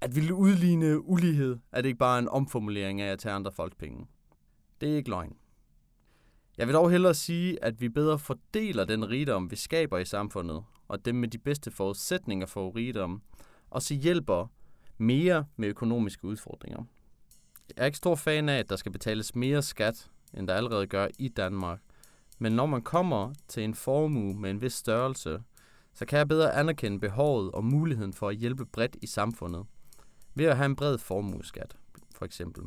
At ville udligne ulighed, er det ikke bare en omformulering af at tage andre folks penge. Det er ikke løgn. Jeg vil dog hellere sige, at vi bedre fordeler den rigdom, vi skaber i samfundet, og dem med de bedste forudsætninger for rigdom, og så hjælper mere med økonomiske udfordringer. Jeg er ikke stor fan af, at der skal betales mere skat, end der allerede gør i Danmark. Men når man kommer til en formue med en vis størrelse, så kan jeg bedre anerkende behovet og muligheden for at hjælpe bredt i samfundet. Ved at have en bred formueskat, for eksempel.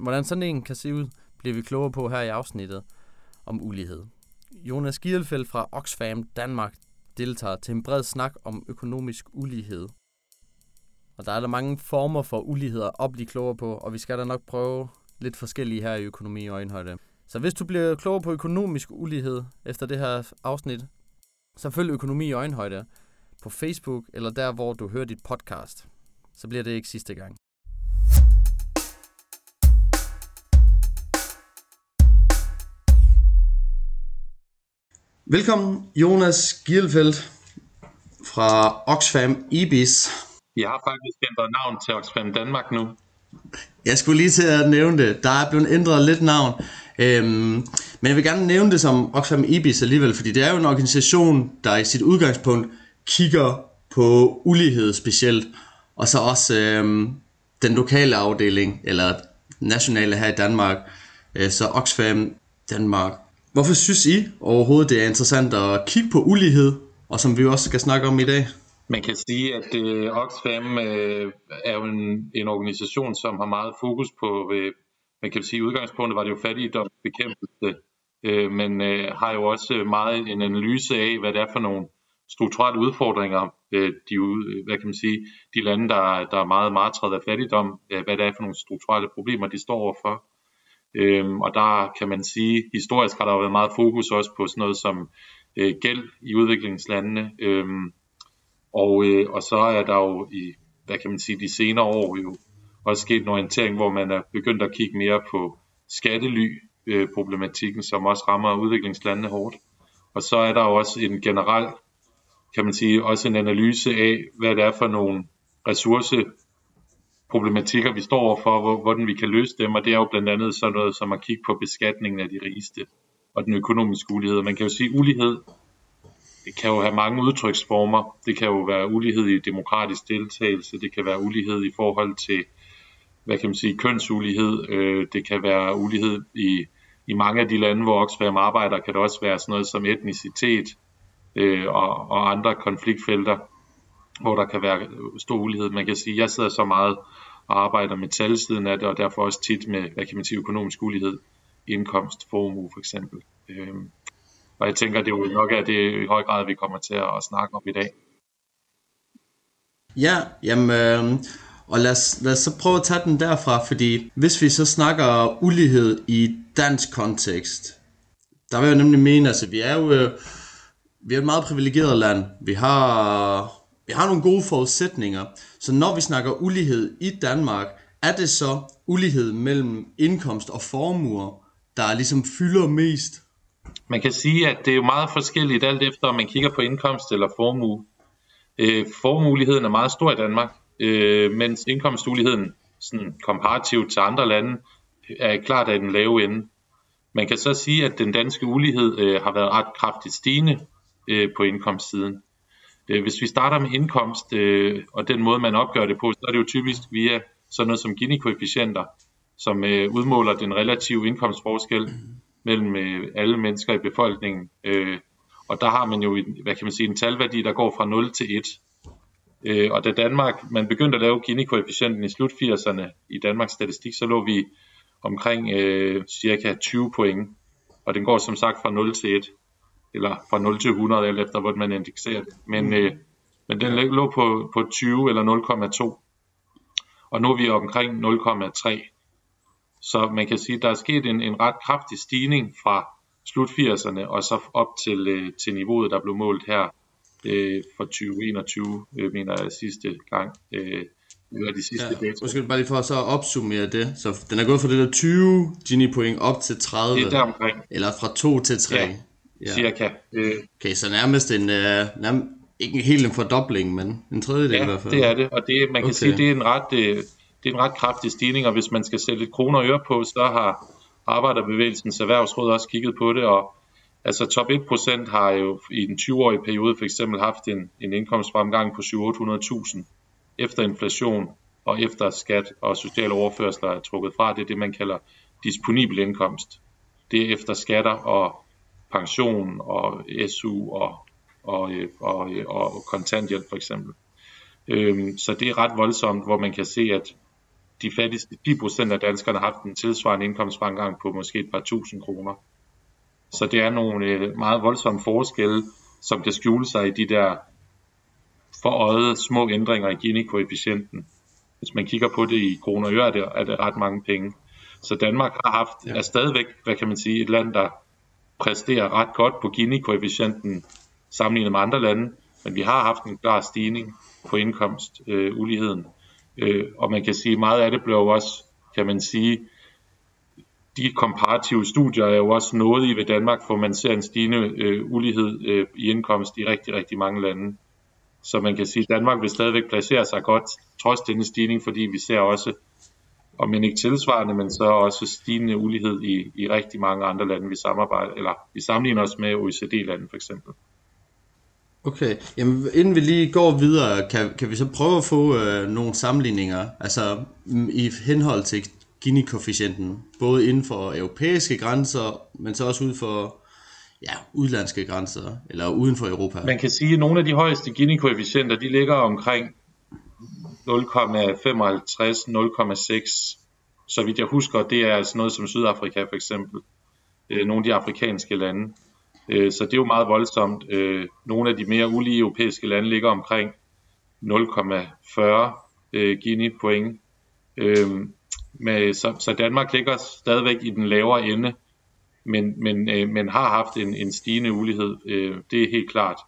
Hvordan sådan en kan se ud, bliver vi klogere på her i afsnittet om ulighed. Jonas Gielfeldt fra Oxfam Danmark deltager til en bred snak om økonomisk ulighed. Og der er der mange former for uligheder at blive klogere på, og vi skal da nok prøve lidt forskellige her i økonomi og øjenhøjde. Så hvis du bliver klogere på økonomisk ulighed efter det her afsnit, så følg økonomi i øjenhøjde på Facebook eller der, hvor du hører dit podcast. Så bliver det ikke sidste gang. Velkommen, Jonas Gielfeldt fra Oxfam Ibis. Vi har faktisk ændret navn til Oxfam Danmark nu. Jeg skulle lige til at nævne det. Der er blevet ændret lidt navn. Øhm, men jeg vil gerne nævne det som Oxfam Ibis alligevel, fordi det er jo en organisation, der i sit udgangspunkt kigger på ulighed specielt, og så også øh, den lokale afdeling, eller nationale her i Danmark, øh, så Oxfam Danmark. Hvorfor synes I overhovedet, det er interessant at kigge på ulighed, og som vi også skal snakke om i dag? Man kan sige, at øh, Oxfam øh, er jo en, en organisation, som har meget fokus på, øh, man kan sige, udgangspunktet var det jo fattigdomsbekæmpelse, øh, men øh, har jo også meget en analyse af, hvad det er for nogle strukturelle udfordringer, øh, de, øh, hvad kan man sige, de lande, der, der er meget martret af fattigdom, øh, hvad det er for nogle strukturelle problemer, de står overfor. Øh, og der kan man sige, historisk har der jo været meget fokus også på sådan noget som øh, gæld i udviklingslandene, øh, og, øh, og så er der jo i, hvad kan man sige, de senere år jo også sket en orientering, hvor man er begyndt at kigge mere på skattely-problematikken, øh, som også rammer udviklingslandene hårdt. Og så er der jo også en generel, kan man sige, også en analyse af, hvad det er for nogle ressourceproblematikker, vi står overfor, hvor, hvordan vi kan løse dem, og det er jo blandt andet sådan noget som at kigge på beskatningen af de rigeste og den økonomiske ulighed. Man kan jo sige, at ulighed det kan jo have mange udtryksformer. Det kan jo være ulighed i demokratisk deltagelse, det kan være ulighed i forhold til, hvad kan man sige, kønsulighed, øh, det kan være ulighed i, i mange af de lande, hvor Oxfam arbejder, kan det også være sådan noget som etnicitet? Øh, og, og andre konfliktfelter, hvor der kan være stor ulighed. Man kan sige, at jeg sidder så meget og arbejder med talsiden af det, og derfor også tit med, hvad kan man sige, økonomisk ulighed, indkomst, formue for eksempel. Øh, og jeg tænker, det er jo nok at det i høj grad, vi kommer til at snakke om i dag. Ja, jamen, øh, og lad os, lad os så prøve at tage den derfra, fordi hvis vi så snakker ulighed i dansk kontekst, der vil jeg nemlig mene, altså vi er jo øh, vi er et meget privilegeret land. Vi har, vi har nogle gode forudsætninger. Så når vi snakker ulighed i Danmark, er det så ulighed mellem indkomst og formuer, der ligesom fylder mest? Man kan sige, at det er jo meget forskelligt alt efter, om man kigger på indkomst eller formue. Øh, formuligheden er meget stor i Danmark, øh, mens indkomstuligheden sådan komparativt til andre lande er klart af den lave ende. Man kan så sige, at den danske ulighed øh, har været ret kraftigt stigende øh, på indkomstsiden. Øh, hvis vi starter med indkomst øh, og den måde, man opgør det på, så er det jo typisk via sådan noget som Gini-koefficienter, som øh, udmåler den relative indkomstforskel mellem øh, alle mennesker i befolkningen. Øh, og der har man jo, en, hvad kan man sige, en talværdi, der går fra 0 til 1. Øh, og da Danmark, man begyndte at lave Gini-koefficienten i slut 80'erne i Danmarks statistik, så lå vi omkring øh, cirka 20 point. Og den går som sagt fra 0 til 1, eller fra 0 til 100, eller efter hvordan man indekserer det. Men, øh, men den lå på, på 20 eller 0,2. Og nu er vi omkring 0,3. Så man kan sige, at der er sket en, en ret kraftig stigning fra slut 80'erne og så op til, øh, til niveauet, der blev målt her øh, for 2021, øh, mener jeg sidste gang. Øh, er de sidste ja, Måske bare lige for at så opsummere det. Så den er gået fra det der 20 Gini point op til 30. Det er deromkring. Eller fra 2 til 3. Ja, ja. cirka. Øh. Okay, så nærmest en, uh, nærmest, ikke helt en fordobling, men en tredjedel ja, i hvert fald. det er det, og det, man kan okay. sige, det er en ret, øh, det er en ret kraftig stigning, og hvis man skal sætte et kroner og øre på, så har Arbejderbevægelsens Erhvervsråd også kigget på det, og altså top 1% har jo i en 20-årig periode for eksempel haft en, en indkomstfremgang på 700-800.000 efter inflation og efter skat og sociale overførsler er trukket fra. Det er det, man kalder disponibel indkomst. Det er efter skatter og pension og SU og, og, og, og kontanthjælp for eksempel. Øhm, så det er ret voldsomt, hvor man kan se, at de fattigste 10% af danskerne har haft en tilsvarende indkomstfremgang på måske et par tusind kroner. Så det er nogle øh, meget voldsomme forskelle, som kan skjule sig i de der forøjede små ændringer i Gini-koefficienten. Hvis man kigger på det i kroner og øre, er det, er det ret mange penge. Så Danmark har haft, er stadigvæk, hvad kan man sige, et land, der præsterer ret godt på Gini-koefficienten sammenlignet med andre lande, men vi har haft en klar stigning på indkomstuligheden. Øh, øh, og man kan sige, meget af det blev også, kan man sige, de komparative studier er jo også noget i ved Danmark, hvor man ser en stigende øh, ulighed øh, i indkomst i rigtig, rigtig mange lande. Så man kan sige, at Danmark vil stadigvæk placere sig godt, trods denne stigning, fordi vi ser også, om man ikke tilsvarende, men så også stigende ulighed i, i rigtig mange andre lande, vi samarbejder, eller vi sammenligner os med OECD-lande for eksempel. Okay, jamen inden vi lige går videre, kan, kan vi så prøve at få øh, nogle sammenligninger, altså i henhold til Gini-koefficienten, både inden for europæiske grænser, men så også ud for ja, udlandske grænser, eller uden for Europa. Man kan sige, at nogle af de højeste Gini-koefficienter, de ligger omkring 0,55, 0,6. Så vidt jeg husker, det er altså noget som Sydafrika for eksempel. Øh, nogle af de afrikanske lande. Øh, så det er jo meget voldsomt. Øh, nogle af de mere ulige europæiske lande ligger omkring 0,40 Gini point. Med, så, så Danmark ligger stadigvæk i den lavere ende, men, men, øh, men har haft en, en stigende ulighed. Øh, det er helt klart.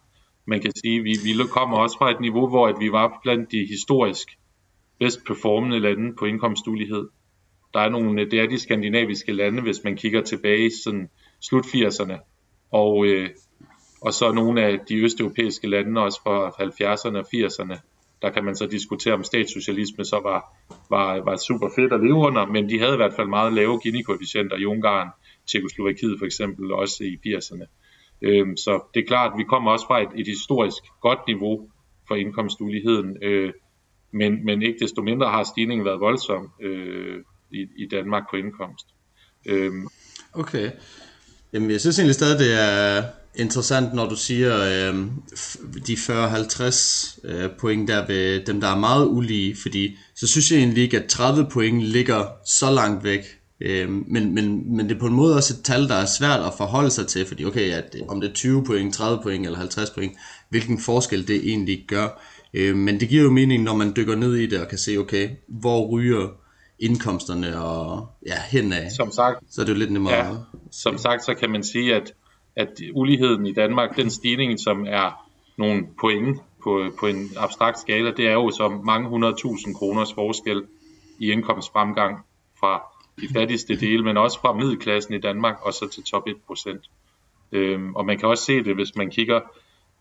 Man kan sige, vi, vi kommer også fra et niveau, hvor at vi var blandt de historisk bedst performende lande på indkomstulighed. Der er nogle, det er de skandinaviske lande, hvis man kigger tilbage i sådan slut 80'erne, og, øh, og så nogle af de østeuropæiske lande også fra 70'erne og 80'erne, der kan man så diskutere, om statssocialisme så var, var, var super fedt at leve under, men de havde i hvert fald meget lave Gini-koefficienter i Ungarn, Tjekoslovakiet for eksempel, også i 80'erne. Øhm, så det er klart, at vi kommer også fra et, et historisk godt niveau for indkomstuligheden, øh, men, men ikke desto mindre har stigningen været voldsom øh, i, i Danmark på indkomst. Øhm. Okay. Jamen, jeg synes egentlig stadig, det er interessant, når du siger øh, de 40-50 øh, point der ved dem, der er meget ulige, fordi så synes jeg egentlig ikke, at 30 point ligger så langt væk. Øh, men, men, men det er på en måde også et tal, der er svært at forholde sig til, fordi okay, at, om det er 20 point, 30 point eller 50 point, hvilken forskel det egentlig gør. Øh, men det giver jo mening, når man dykker ned i det og kan se, okay, hvor ryger indkomsterne og ja, henad. Som sagt, så er det jo lidt nemmere. Ja, som sagt, så kan man sige, at at uligheden i Danmark, den stigning, som er nogle point på, på en abstrakt skala, det er jo så mange hundredtusind kroners forskel i indkomstfremgang fra de fattigste dele, men også fra middelklassen i Danmark og så til top 1%. Øhm, og man kan også se det, hvis man kigger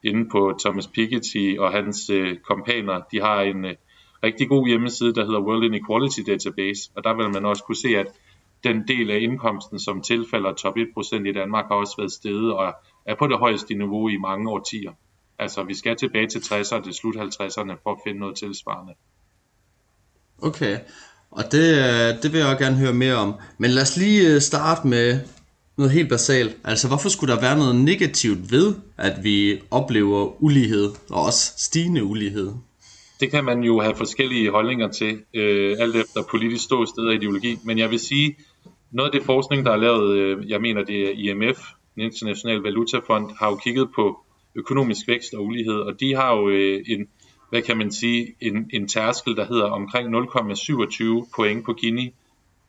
inde på Thomas Piketty og hans øh, kompaner. De har en øh, rigtig god hjemmeside, der hedder World Inequality Database, og der vil man også kunne se, at den del af indkomsten, som tilfalder top 1% i Danmark, har også været steget og er på det højeste niveau i mange årtier. Altså, vi skal tilbage til 60'erne, til slut 50'erne, for at finde noget tilsvarende. Okay, og det, øh, det vil jeg også gerne høre mere om. Men lad os lige øh, starte med noget helt basalt. Altså, hvorfor skulle der være noget negativt ved, at vi oplever ulighed, og også stigende ulighed? Det kan man jo have forskellige holdninger til, øh, alt efter politisk ståsted og ideologi. Men jeg vil sige, noget af det forskning, der er lavet, øh, jeg mener det er IMF, den internationale valutafond, har jo kigget på økonomisk vækst og ulighed, og de har jo øh, en, hvad kan man sige, en, en tærskel, der hedder omkring 0,27 point på Gini.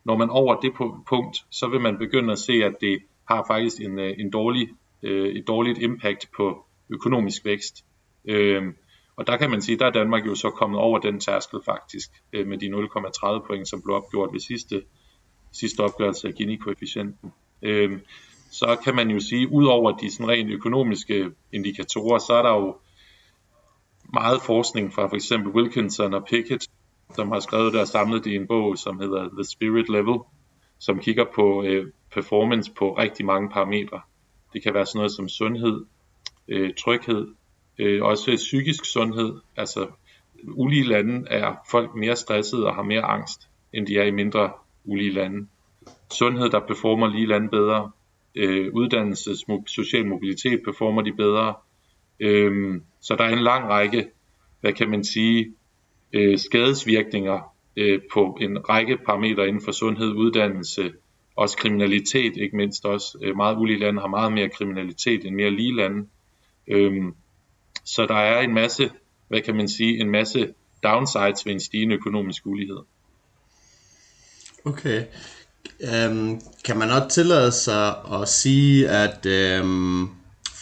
Når man over det punkt, så vil man begynde at se, at det har faktisk en, øh, en dårlig, øh, et dårligt impact på økonomisk vækst. Øhm, og der kan man sige, der er Danmark jo så kommet over den tærskel faktisk, øh, med de 0,30 point, som blev opgjort ved sidste sidste opgørelse af Gini-koefficienten. Øh, så kan man jo sige, ud over de sådan rent økonomiske indikatorer, så er der jo meget forskning fra for eksempel Wilkinson og Pickett, som har skrevet der samlet i en bog, som hedder The Spirit Level, som kigger på øh, performance på rigtig mange parametre. Det kan være sådan noget som sundhed, øh, tryghed, øh, også psykisk sundhed. Altså ulige lande er folk mere stressede og har mere angst, end de er i mindre ulige lande. Sundhed, der performer lige lande bedre. Øh, uddannelse, social mobilitet performer de bedre. Øhm, så der er en lang række, hvad kan man sige, øh, skadesvirkninger øh, på en række parametre inden for sundhed, uddannelse, også kriminalitet, ikke mindst også. Øh, meget ulige lande har meget mere kriminalitet end mere lige lande. Øhm, så der er en masse, hvad kan man sige, en masse downsides ved en stigende økonomisk ulighed. Okay. Øhm, kan man også tillade sig at sige, at øhm,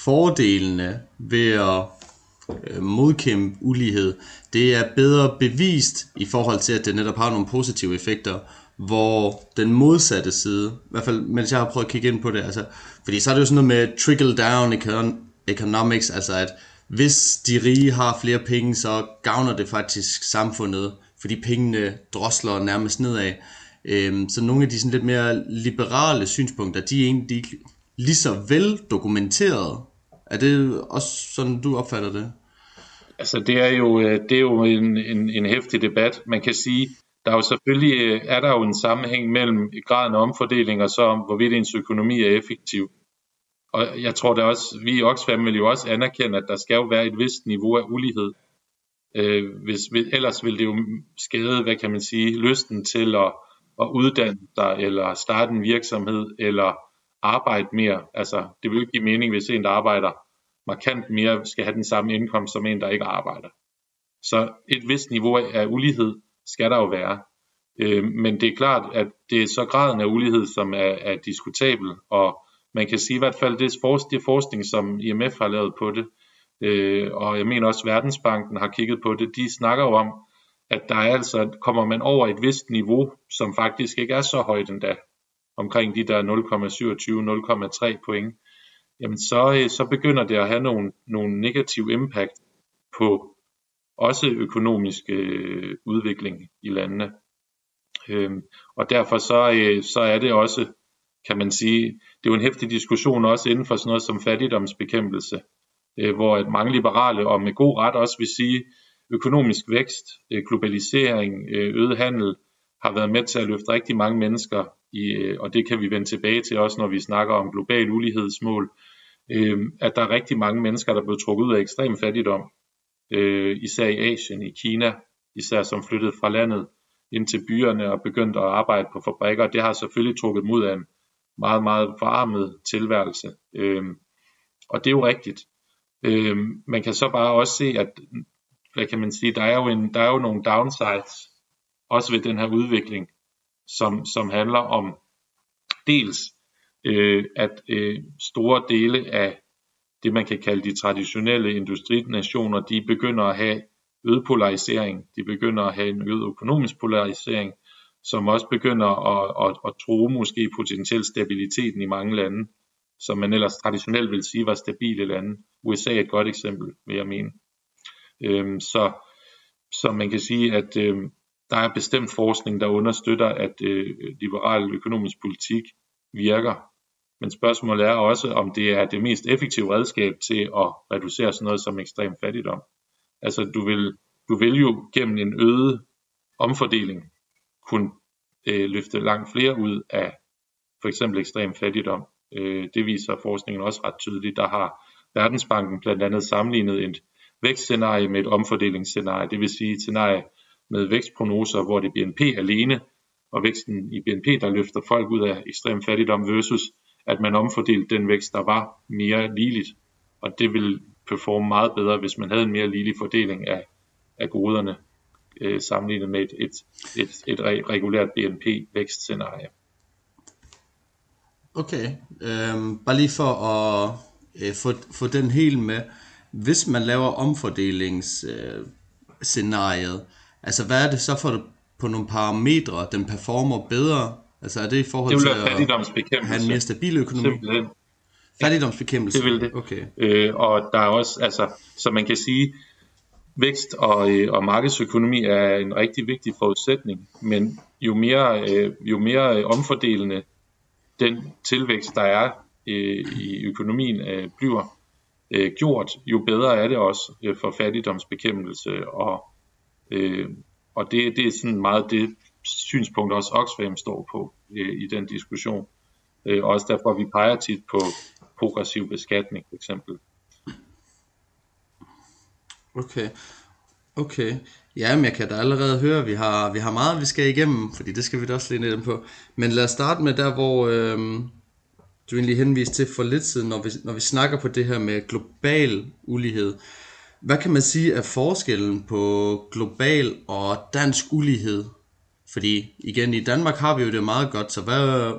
fordelene ved at øh, modkæmpe ulighed, det er bedre bevist i forhold til, at det netop har nogle positive effekter, hvor den modsatte side, i hvert fald mens jeg har prøvet at kigge ind på det, altså, fordi så er det jo sådan noget med trickle down economics, altså at hvis de rige har flere penge, så gavner det faktisk samfundet, fordi pengene drosler nærmest nedad. Øhm, så nogle af de sådan lidt mere liberale synspunkter, de er egentlig lige så vel dokumenteret. Er det også sådan, du opfatter det? Altså det er jo, øh, det er jo en, en, en hæftig debat. Man kan sige, der er jo selvfølgelig øh, er der jo en sammenhæng mellem graden af omfordeling og så hvorvidt ens økonomi er effektiv. Og jeg tror da også, vi i Oxfam vil jo også anerkende, at der skal jo være et vist niveau af ulighed. Øh, hvis, ellers vil det jo skade, hvad kan man sige, lysten til at, at uddanne sig, eller starte en virksomhed, eller arbejde mere. Altså, det vil jo ikke give mening, hvis en, der arbejder markant mere, skal have den samme indkomst som en, der ikke arbejder. Så et vist niveau af ulighed skal der jo være. Øh, men det er klart, at det er så graden af ulighed, som er, er diskutabel, og man kan sige i hvert fald, det er, det forskning, som IMF har lavet på det, øh, og jeg mener også, Verdensbanken har kigget på det, de snakker jo om, at der er altså, kommer man over et vist niveau, som faktisk ikke er så højt endda, omkring de der 0,27-0,3 point, jamen så, øh, så begynder det at have nogle, nogle negativ impact på også økonomisk øh, udvikling i landene. Øhm, og derfor så, øh, så er det også, kan man sige, det er jo en hæftig diskussion også inden for sådan noget som fattigdomsbekæmpelse, øh, hvor at mange liberale, og med god ret også vil sige, økonomisk vækst, øh, globalisering, øh, øget handel, har været med til at løfte rigtig mange mennesker, i, og det kan vi vende tilbage til også, når vi snakker om global ulighedsmål, øh, at der er rigtig mange mennesker, der er blevet trukket ud af ekstrem fattigdom, øh, især i Asien, i Kina, især som flyttede fra landet ind til byerne og begyndte at arbejde på fabrikker. Det har selvfølgelig trukket mod af en meget, meget forarmet tilværelse. Øh, og det er jo rigtigt. Øh, man kan så bare også se, at hvad kan man sige, der er jo, en, der er jo nogle downsides, også ved den her udvikling, som, som handler om dels, øh, at øh, store dele af det, man kan kalde de traditionelle industrinationer, de begynder at have øget polarisering. De begynder at have en øget økonomisk polarisering, som også begynder at, at, at tro måske potentielt stabiliteten i mange lande, som man ellers traditionelt vil sige var stabile lande. USA er et godt eksempel, vil jeg mene. Øhm, så, så man kan sige, at øhm, der er bestemt forskning, der understøtter, at øh, liberal økonomisk politik virker men spørgsmålet er også, om det er det mest effektive redskab til at reducere sådan noget som ekstrem fattigdom. Altså du vil, du vil jo gennem en øget omfordeling kunne øh, løfte langt flere ud af for eksempel ekstrem fattigdom. Øh, det viser forskningen også ret tydeligt. Der har Verdensbanken blandt andet sammenlignet et vækstscenarie med et omfordelingsscenarie, det vil sige et scenarie med vækstprognoser, hvor det er BNP alene, og væksten i BNP, der løfter folk ud af ekstrem fattigdom versus at man omfordelte den vækst, der var mere ligeligt. Og det vil performe meget bedre, hvis man havde en mere ligelig fordeling af, af goderne, øh, sammenlignet med et, et, et, et regulært BNP-vækstscenarie. Okay, øhm, bare lige for at øh, få, få den helt med. Hvis man laver omfordelingsscenariet, øh, altså hvad er det så for på nogle parametre, den performer bedre Altså er det i forhold det til at have en mere stabil økonomi? Simpelthen. Fattigdomsbekæmpelse? Det vil det. Okay. Øh, og der er også, altså, så man kan sige, vækst og, øh, og markedsøkonomi er en rigtig vigtig forudsætning, men jo mere, øh, jo mere omfordelende den tilvækst, der er øh, i økonomien, øh, bliver øh, gjort, jo bedre er det også øh, for fattigdomsbekæmpelse. Og, øh, og det, det er sådan meget det synspunkt, også Oxfam står på øh, i den diskussion. Øh, også derfor, vi peger tit på progressiv beskatning, for eksempel. Okay. Okay. Ja, men jeg kan da allerede høre, at vi har, vi har meget, vi skal igennem, fordi det skal vi da også lige ned på. Men lad os starte med der, hvor øh, du egentlig henviste til for lidt siden, når vi, når vi snakker på det her med global ulighed. Hvad kan man sige er forskellen på global og dansk ulighed? Fordi igen, i Danmark har vi jo det meget godt, så hvad,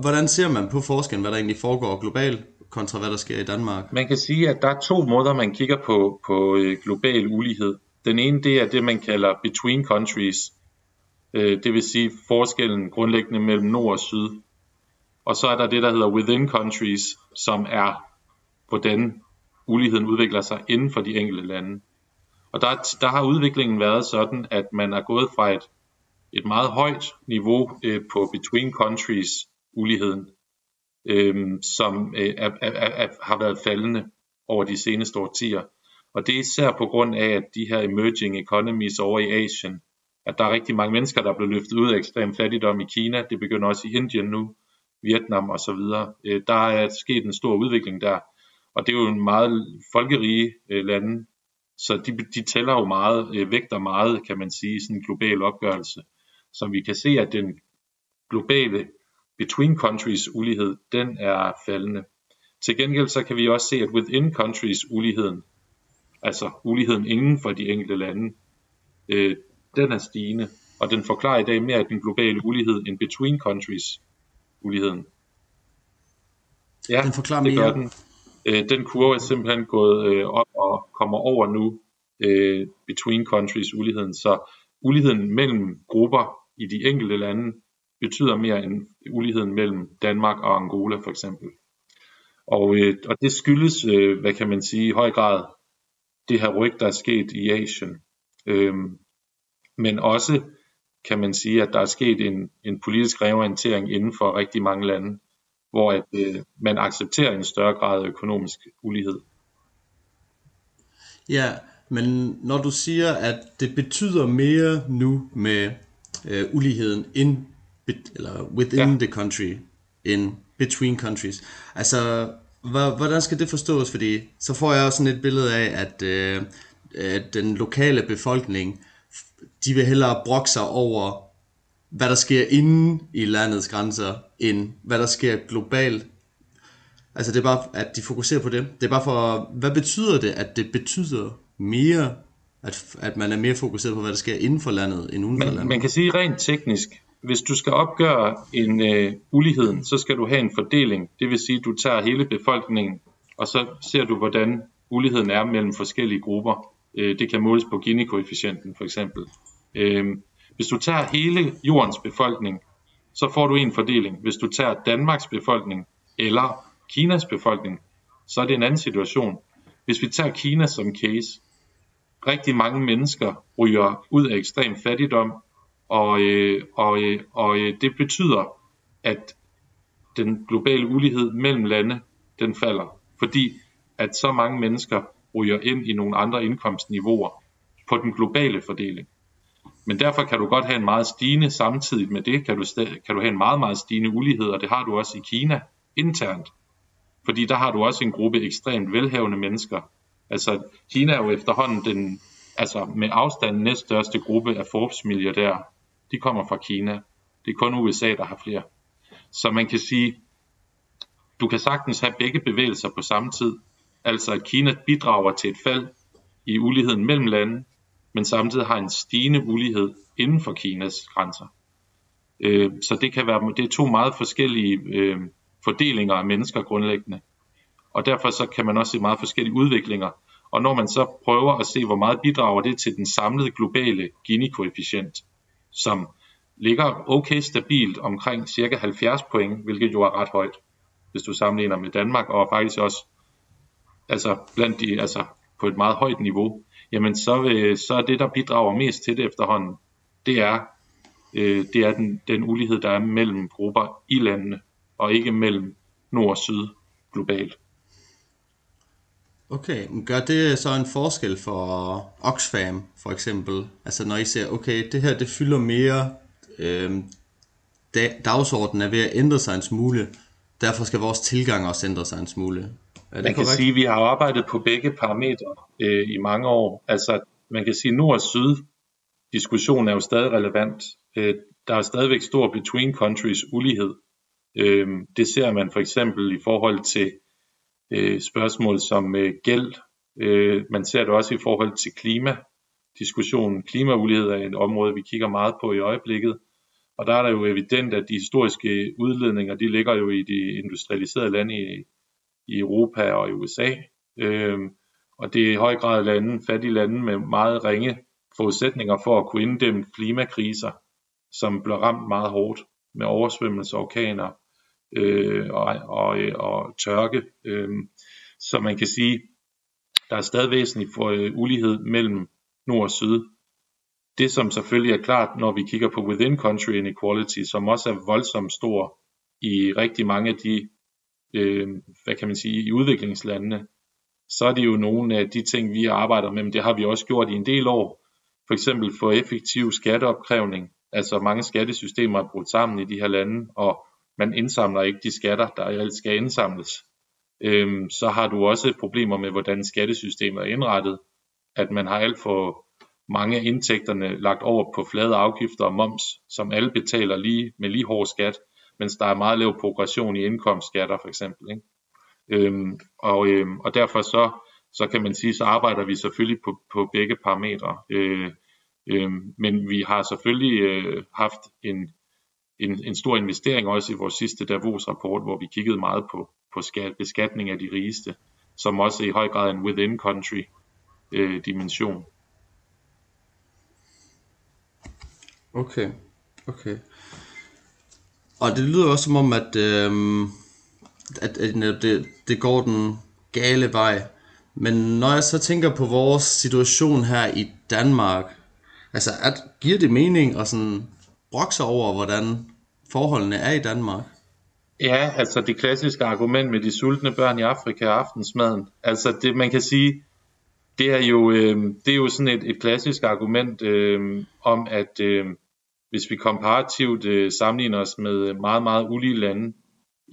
hvordan ser man på forskellen, hvad der egentlig foregår globalt kontra hvad der sker i Danmark? Man kan sige, at der er to måder, man kigger på, på øh, global ulighed. Den ene, det er det, man kalder between countries. Øh, det vil sige forskellen grundlæggende mellem nord og syd. Og så er der det, der hedder within countries, som er, hvordan uligheden udvikler sig inden for de enkelte lande. Og der, der har udviklingen været sådan, at man er gået fra et, et meget højt niveau øh, på between countries uligheden, øh, som øh, er, er, er, har været faldende over de seneste årtier. Og det er især på grund af, at de her emerging economies over i Asien, at der er rigtig mange mennesker, der er blevet løftet ud af ekstrem fattigdom i Kina, det begynder også i Indien nu, Vietnam og så videre. Øh, der er sket en stor udvikling der, og det er jo en meget folkerige øh, lande, så de, de tæller jo meget, øh, vægter meget, kan man sige, sådan en global opgørelse. Så vi kan se, at den globale between countries ulighed, den er faldende. Til gengæld så kan vi også se, at within countries uligheden, altså uligheden inden for de enkelte lande, øh, den er stigende, og den forklarer i dag mere den globale ulighed end between countries uligheden. Ja, den forklarer det mere. den. Øh, den kurve er simpelthen gået øh, op og kommer over nu øh, between countries uligheden, så uligheden mellem grupper i de enkelte lande betyder mere end uligheden mellem Danmark og Angola for eksempel. Og, øh, og det skyldes, øh, hvad kan man sige, i høj grad det her ryg, der er sket i Asien. Øhm, men også kan man sige, at der er sket en, en politisk reorientering inden for rigtig mange lande, hvor at, øh, man accepterer en større grad af økonomisk ulighed. Ja, men når du siger, at det betyder mere nu med øh, uligheden in, eller within ja. the country, in between countries, altså hvordan skal det forstås? Fordi så får jeg også sådan et billede af, at, øh, at den lokale befolkning, de vil hellere brokke sig over, hvad der sker inden i landets grænser, end hvad der sker globalt. Altså det er bare, at de fokuserer på det. Det er bare for, hvad betyder det, at det betyder mere, at, at man er mere fokuseret på, hvad der sker inden for landet, end uden for man, landet? Man kan sige rent teknisk, hvis du skal opgøre en øh, uligheden, så skal du have en fordeling. Det vil sige, at du tager hele befolkningen, og så ser du, hvordan uligheden er mellem forskellige grupper. Øh, det kan måles på Gini-koefficienten for eksempel. Øh, hvis du tager hele jordens befolkning, så får du en fordeling. Hvis du tager Danmarks befolkning eller Kinas befolkning, så er det en anden situation. Hvis vi tager Kina som case, rigtig mange mennesker ryger ud af ekstrem fattigdom, og, øh, og, øh, og øh, det betyder, at den globale ulighed mellem lande, den falder. Fordi at så mange mennesker ryger ind i nogle andre indkomstniveauer på den globale fordeling. Men derfor kan du godt have en meget stigende samtidig med det, kan du, kan du have en meget, meget stigende ulighed, og det har du også i Kina internt. Fordi der har du også en gruppe ekstremt velhavende mennesker. Altså Kina er jo efterhånden den, altså med afstand næststørste gruppe af Forbes milliardærer. De kommer fra Kina. Det er kun USA, der har flere. Så man kan sige, du kan sagtens have begge bevægelser på samme tid. Altså at Kina bidrager til et fald i uligheden mellem lande, men samtidig har en stigende ulighed inden for Kinas grænser. Øh, så det kan være det er to meget forskellige øh, fordelinger af mennesker grundlæggende. Og derfor så kan man også se meget forskellige udviklinger. Og når man så prøver at se, hvor meget bidrager det til den samlede globale Gini-koefficient, som ligger okay stabilt omkring cirka 70 point, hvilket jo er ret højt, hvis du sammenligner med Danmark, og faktisk også altså blandt de, altså på et meget højt niveau, jamen så, øh, så er det, der bidrager mest til det efterhånden, det er, øh, det er den, den ulighed, der er mellem grupper i landene, og ikke mellem nord og syd globalt. Okay, men gør det så en forskel for Oxfam for eksempel? Altså når I ser, okay, det her det fylder mere, øh, dagsordenen er ved at ændre sig en smule, derfor skal vores tilgang også ændre sig en smule. Er det man korrekt? kan sige, at vi har arbejdet på begge parametre øh, i mange år. Altså man kan sige, at nord og syd diskussionen er jo stadig relevant. Øh, der er stadigvæk stor between countries ulighed. Øh, det ser man for eksempel i forhold til øh, spørgsmål som øh, gæld. Øh, man ser det også i forhold til klima. Diskussionen klimaulighed er et område, vi kigger meget på i øjeblikket. Og der er der jo evident, at de historiske udledninger, de ligger jo i de industrialiserede lande i, i Europa og i USA. Øh, og det er i høj grad lande, fattige lande med meget ringe forudsætninger for at kunne inddæmme klimakriser, som bliver ramt meget hårdt med oversvømmelser, orkaner øh, og, og, og tørke. Øh, så man kan sige, der er stadig væsentlig for øh, ulighed mellem nord og syd. Det som selvfølgelig er klart, når vi kigger på within country inequality, som også er voldsomt stor i rigtig mange af de, øh, hvad kan man sige, i udviklingslandene, så er det jo nogle af de ting, vi arbejder med, men det har vi også gjort i en del år. For eksempel for effektiv skatteopkrævning, altså mange skattesystemer er brudt sammen i de her lande, og man indsamler ikke de skatter, der reelt skal indsamles. Øhm, så har du også problemer med, hvordan skattesystemet er indrettet, at man har alt for mange af indtægterne lagt over på flade afgifter og moms, som alle betaler lige med lige hård skat, mens der er meget lav progression i indkomstskatter for eksempel. Ikke? Øhm, og, øhm, og derfor så, så kan man sige, så arbejder vi selvfølgelig på, på begge parametre. Øh, øh, men vi har selvfølgelig øh, haft en, en, en stor investering også i vores sidste Davos-rapport, hvor vi kiggede meget på, på skat, beskatning af de rigeste, som også i høj grad er en within-country øh, dimension. Okay, okay. Og det lyder også som om, at, øh, at, at det, det går den gale vej. Men når jeg så tænker på vores situation her i Danmark, altså at, giver det mening at sådan brokse over, hvordan forholdene er i Danmark? Ja, altså det klassiske argument med de sultne børn i Afrika og aftensmaden. Altså det, man kan sige, det er jo, øh, det er jo sådan et, et klassisk argument øh, om, at øh, hvis vi komparativt øh, sammenligner os med meget, meget ulige lande,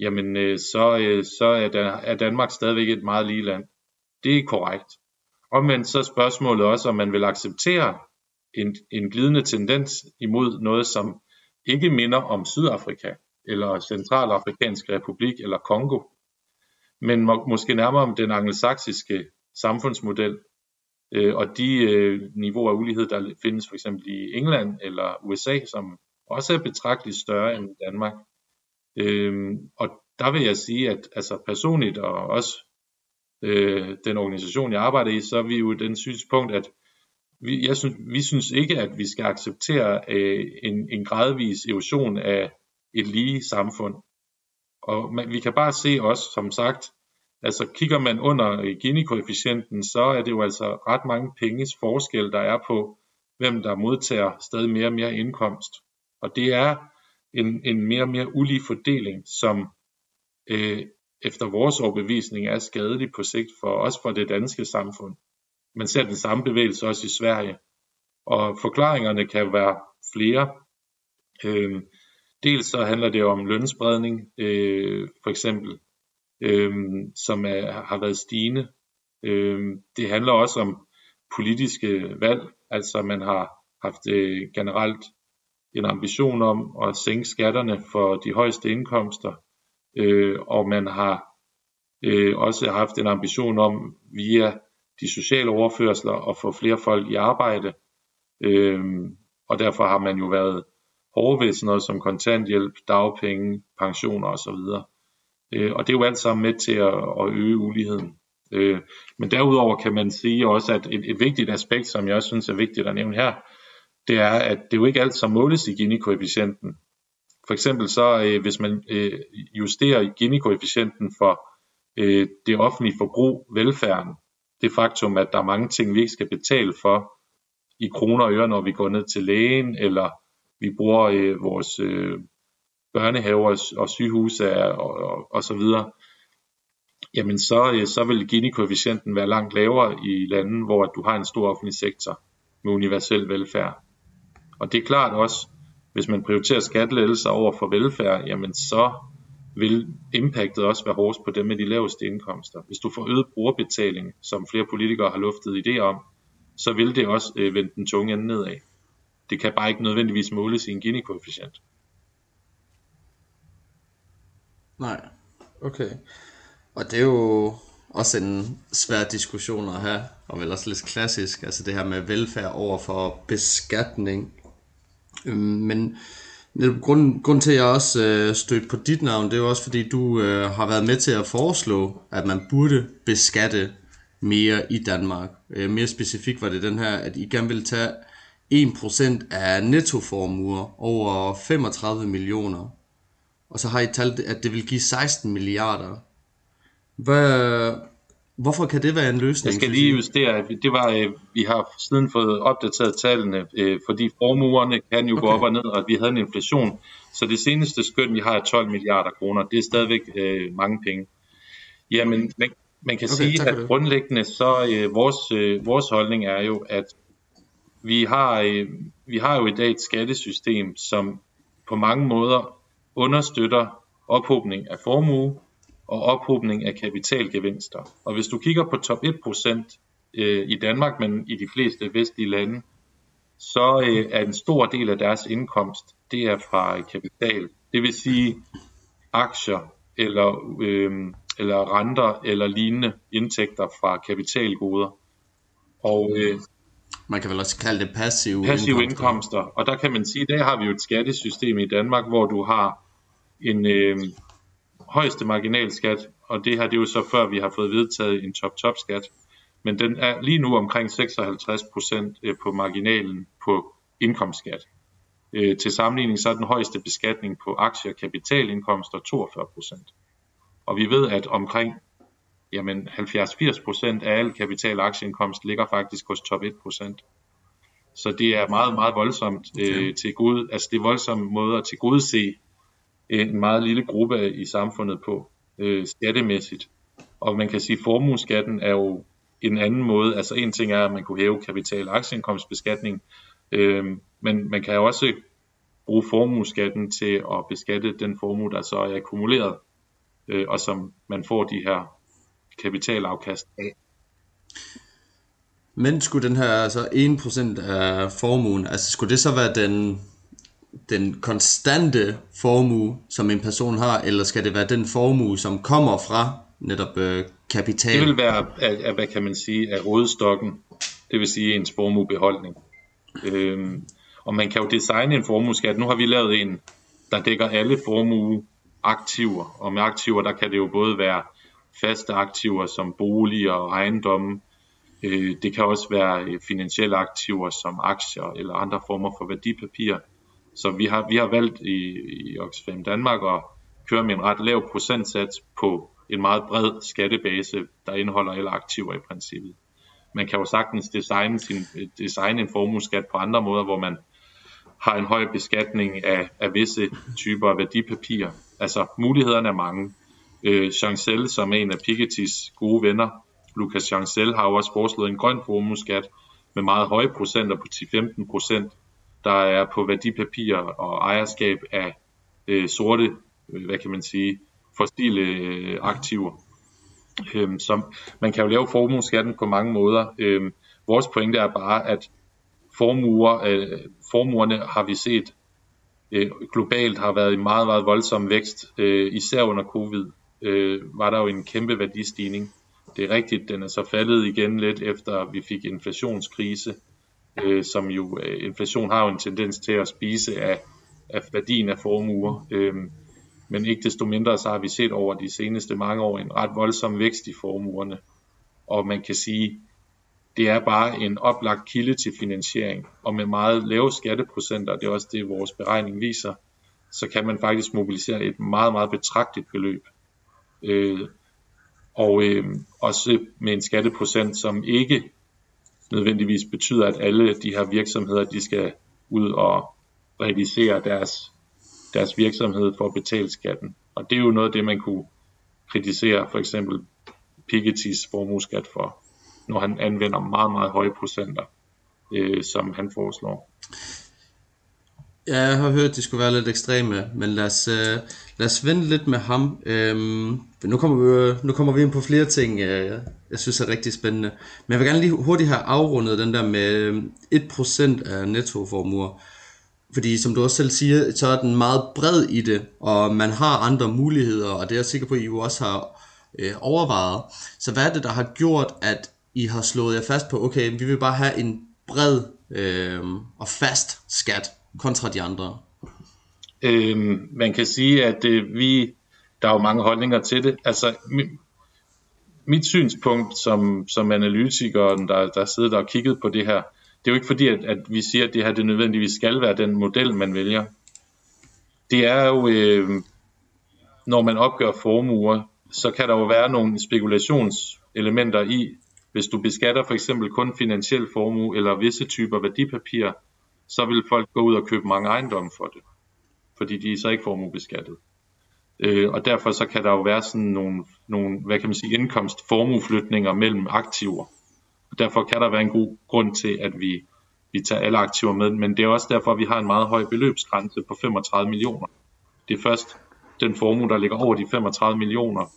jamen øh, så, øh, så er, Dan- er Danmark stadigvæk et meget lige land. Det er korrekt. Omvendt så er spørgsmålet også, om man vil acceptere en, en glidende tendens imod noget, som ikke minder om Sydafrika, eller Centralafrikansk Republik, eller Kongo, men må, måske nærmere om den angelsaksiske samfundsmodel, øh, og de øh, niveauer af ulighed, der findes for eksempel i England eller USA, som også er betragteligt større end Danmark. Øh, og der vil jeg sige, at altså personligt og også øh, den organisation, jeg arbejder i, så er vi jo den synspunkt, at vi, jeg synes, vi synes ikke, at vi skal acceptere øh, en, en gradvis erosion af et lige samfund. Og man, vi kan bare se også, som sagt, altså kigger man under Gini-koefficienten, så er det jo altså ret mange penges forskel, der er på, hvem der modtager stadig mere og mere indkomst. Og det er en, en mere og mere ulige fordeling, som øh, efter vores overbevisning er skadelig på sigt for os for det danske samfund. Man ser den samme bevægelse også i Sverige. Og forklaringerne kan være flere. Øh, dels så handler det om lønspredning, øh, for eksempel, øh, som er, har været stigende. Øh, det handler også om politiske valg, altså man har haft øh, generelt en ambition om at sænke skatterne for de højeste indkomster, øh, og man har øh, også haft en ambition om via de sociale overførsler at få flere folk i arbejde. øh, og derfor har man jo været hårde ved sådan noget som kontanthjælp, dagpenge, pensioner osv. Øh, og det er jo alt sammen med til at, at øge uligheden. Øh, men derudover kan man sige også, at et, et vigtigt aspekt, som jeg også synes er vigtigt at nævne her, det er, at det jo ikke alt som måles i Gini-koefficienten. For eksempel så, øh, hvis man øh, justerer Gini-koefficienten for øh, det offentlige forbrug, velfærden, det faktum, at der er mange ting, vi ikke skal betale for i kroner og øre, når vi går ned til lægen, eller vi bruger øh, vores øh, børnehaver og sygehuse og, og, og så videre, jamen så, øh, så vil Gini-koefficienten være langt lavere i lande, hvor du har en stor offentlig sektor med universel velfærd. Og det er klart også, hvis man prioriterer skattelettelser over for velfærd, jamen så vil impactet også være hårdest på dem med de laveste indkomster. Hvis du får øget brugerbetaling, som flere politikere har luftet idé om, så vil det også øh, vende den tunge ende nedad. Det kan bare ikke nødvendigvis måles i en Gini-koefficient. Nej, okay. Og det er jo også en svær diskussion at have, og vel også lidt klassisk, altså det her med velfærd over for beskatning. Øhm, men grund, grund til, at jeg også øh, stødte på dit navn, det er jo også fordi, du øh, har været med til at foreslå, at man burde beskatte mere i Danmark. Øh, mere specifikt var det den her, at I gerne vil tage 1% af nettoformuer over 35 millioner. Og så har I talt, at det vil give 16 milliarder. Hvad, hvorfor kan det være en løsning? Jeg skal lige justere, det var, øh, vi har siden fået opdateret tallene, øh, fordi formuerne kan jo okay. gå op og ned, og vi havde en inflation. Så det seneste skøn, vi har, er 12 milliarder kroner. Det er stadigvæk øh, mange penge. Jamen, man, man kan okay, sige, at grundlæggende så øh, vores, øh, vores holdning er jo, at vi har, øh, vi har jo i dag et skattesystem, som på mange måder understøtter ophobning af formue og ophobning af kapitalgevinster. Og hvis du kigger på top 1% øh, i Danmark, men i de fleste vestlige lande, så øh, er en stor del af deres indkomst, det er fra øh, kapital. Det vil sige aktier eller, øh, eller renter eller lignende indtægter fra kapitalgoder. Og øh, man kan vel også kalde det passive, passive indkomster. indkomster. Og der kan man sige, der har vi jo et skattesystem i Danmark, hvor du har en øh, højeste marginalskat, og det her det er jo så før vi har fået vedtaget en top-top-skat, men den er lige nu omkring 56% øh, på marginalen på indkomstskat. Øh, til sammenligning så er den højeste beskatning på aktier og kapitalindkomster 42% Og vi ved, at omkring jamen 70-80% af al kapital- og aktieindkomst ligger faktisk hos top 1%. Så det er meget, meget voldsomt øh, til gode, altså det er voldsomme måder at tilgodese en meget lille gruppe i samfundet på, øh, skattemæssigt. Og man kan sige, at formueskatten er jo en anden måde. Altså en ting er, at man kunne hæve kapital- og aktieindkomstbeskatning, øh, men man kan også bruge formueskatten til at beskatte den formue, der så er akkumuleret, øh, og som man får de her kapitalafkast af. Men skulle den her altså 1% af formuen, altså skulle det så være den den konstante formue, som en person har, eller skal det være den formue, som kommer fra netop øh, kapital? Det vil være, af, af, hvad kan man sige, af rådstokken, det vil sige ens formuebeholdning. Øhm, og man kan jo designe en formueskat. Nu har vi lavet en, der dækker alle formueaktiver, og med aktiver, der kan det jo både være faste aktiver som boliger og ejendomme, øh, det kan også være øh, finansielle aktiver som aktier eller andre former for værdipapirer. Så vi har, vi har valgt i, i Oxfam Danmark at køre med en ret lav procentsats på en meget bred skattebase, der indeholder alle aktiver i princippet. Man kan jo sagtens designe, sin, øh, designe en formueskat på andre måder, hvor man har en høj beskatning af, af visse typer af værdipapirer. Altså mulighederne er mange. Øh, Chancel, som er en af Pikettys gode venner, Lucas Chancel, har jo også foreslået en grøn formueskat med meget høje procenter på 10-15 procent, der er på værdipapirer og ejerskab af øh, sorte, øh, hvad kan man sige, fossile øh, aktiver. Øhm, så man kan jo lave formueskatten på mange måder. Øhm, vores pointe er bare, at formuer, øh, formuerne har vi set øh, globalt har været i meget, meget voldsom vækst. Øh, især under covid øh, var der jo en kæmpe værdistigning. Det er rigtigt, den er så faldet igen lidt efter vi fik inflationskrise øh, som jo, øh, inflation har jo en tendens til at spise af, af værdien af formuer. Øh, men ikke desto mindre, så har vi set over de seneste mange år en ret voldsom vækst i formuerne. Og man kan sige, det er bare en oplagt kilde til finansiering. Og med meget lave skatteprocenter, det er også det, vores beregning viser, så kan man faktisk mobilisere et meget, meget betragteligt beløb. Øh, og øh, også med en skatteprocent, som ikke nødvendigvis betyder, at alle de her virksomheder, de skal ud og realisere deres, deres virksomhed for at betale skatten. Og det er jo noget af det, man kunne kritisere for eksempel Piketty's formueskat for, når han anvender meget, meget høje procenter, øh, som han foreslår. Ja, jeg har hørt, at de skulle være lidt ekstreme, men lad os, øh, lad os vente lidt med ham. Øhm, nu, kommer vi, øh, nu kommer vi ind på flere ting, øh, jeg synes er rigtig spændende. Men jeg vil gerne lige hurtigt have afrundet den der med øh, 1% af nettoformuer. Fordi som du også selv siger, så er den meget bred i det, og man har andre muligheder, og det er jeg sikker på, at I jo også har øh, overvejet. Så hvad er det, der har gjort, at I har slået jer fast på, okay, vi vil bare have en bred øh, og fast skat kontra de andre? Øhm, man kan sige, at øh, vi, der er jo mange holdninger til det. Altså, mit, mit synspunkt som, som analytiker, der, der sidder der og kigget på det her, det er jo ikke fordi, at, at vi siger, at det her det nødvendigvis skal være den model, man vælger. Det er jo, øh, når man opgør formuer, så kan der jo være nogle spekulationselementer i, hvis du beskatter for eksempel kun finansiel formue eller visse typer værdipapirer, så vil folk gå ud og købe mange ejendomme for det, fordi de er så ikke formuebeskattet. Øh, og derfor så kan der jo være sådan nogle, nogle hvad kan man sige, indkomstformueflytninger mellem aktiver. Og derfor kan der være en god grund til, at vi, vi tager alle aktiver med, men det er også derfor, at vi har en meget høj beløbsgrænse på 35 millioner. Det er først den formue, der ligger over de 35 millioner,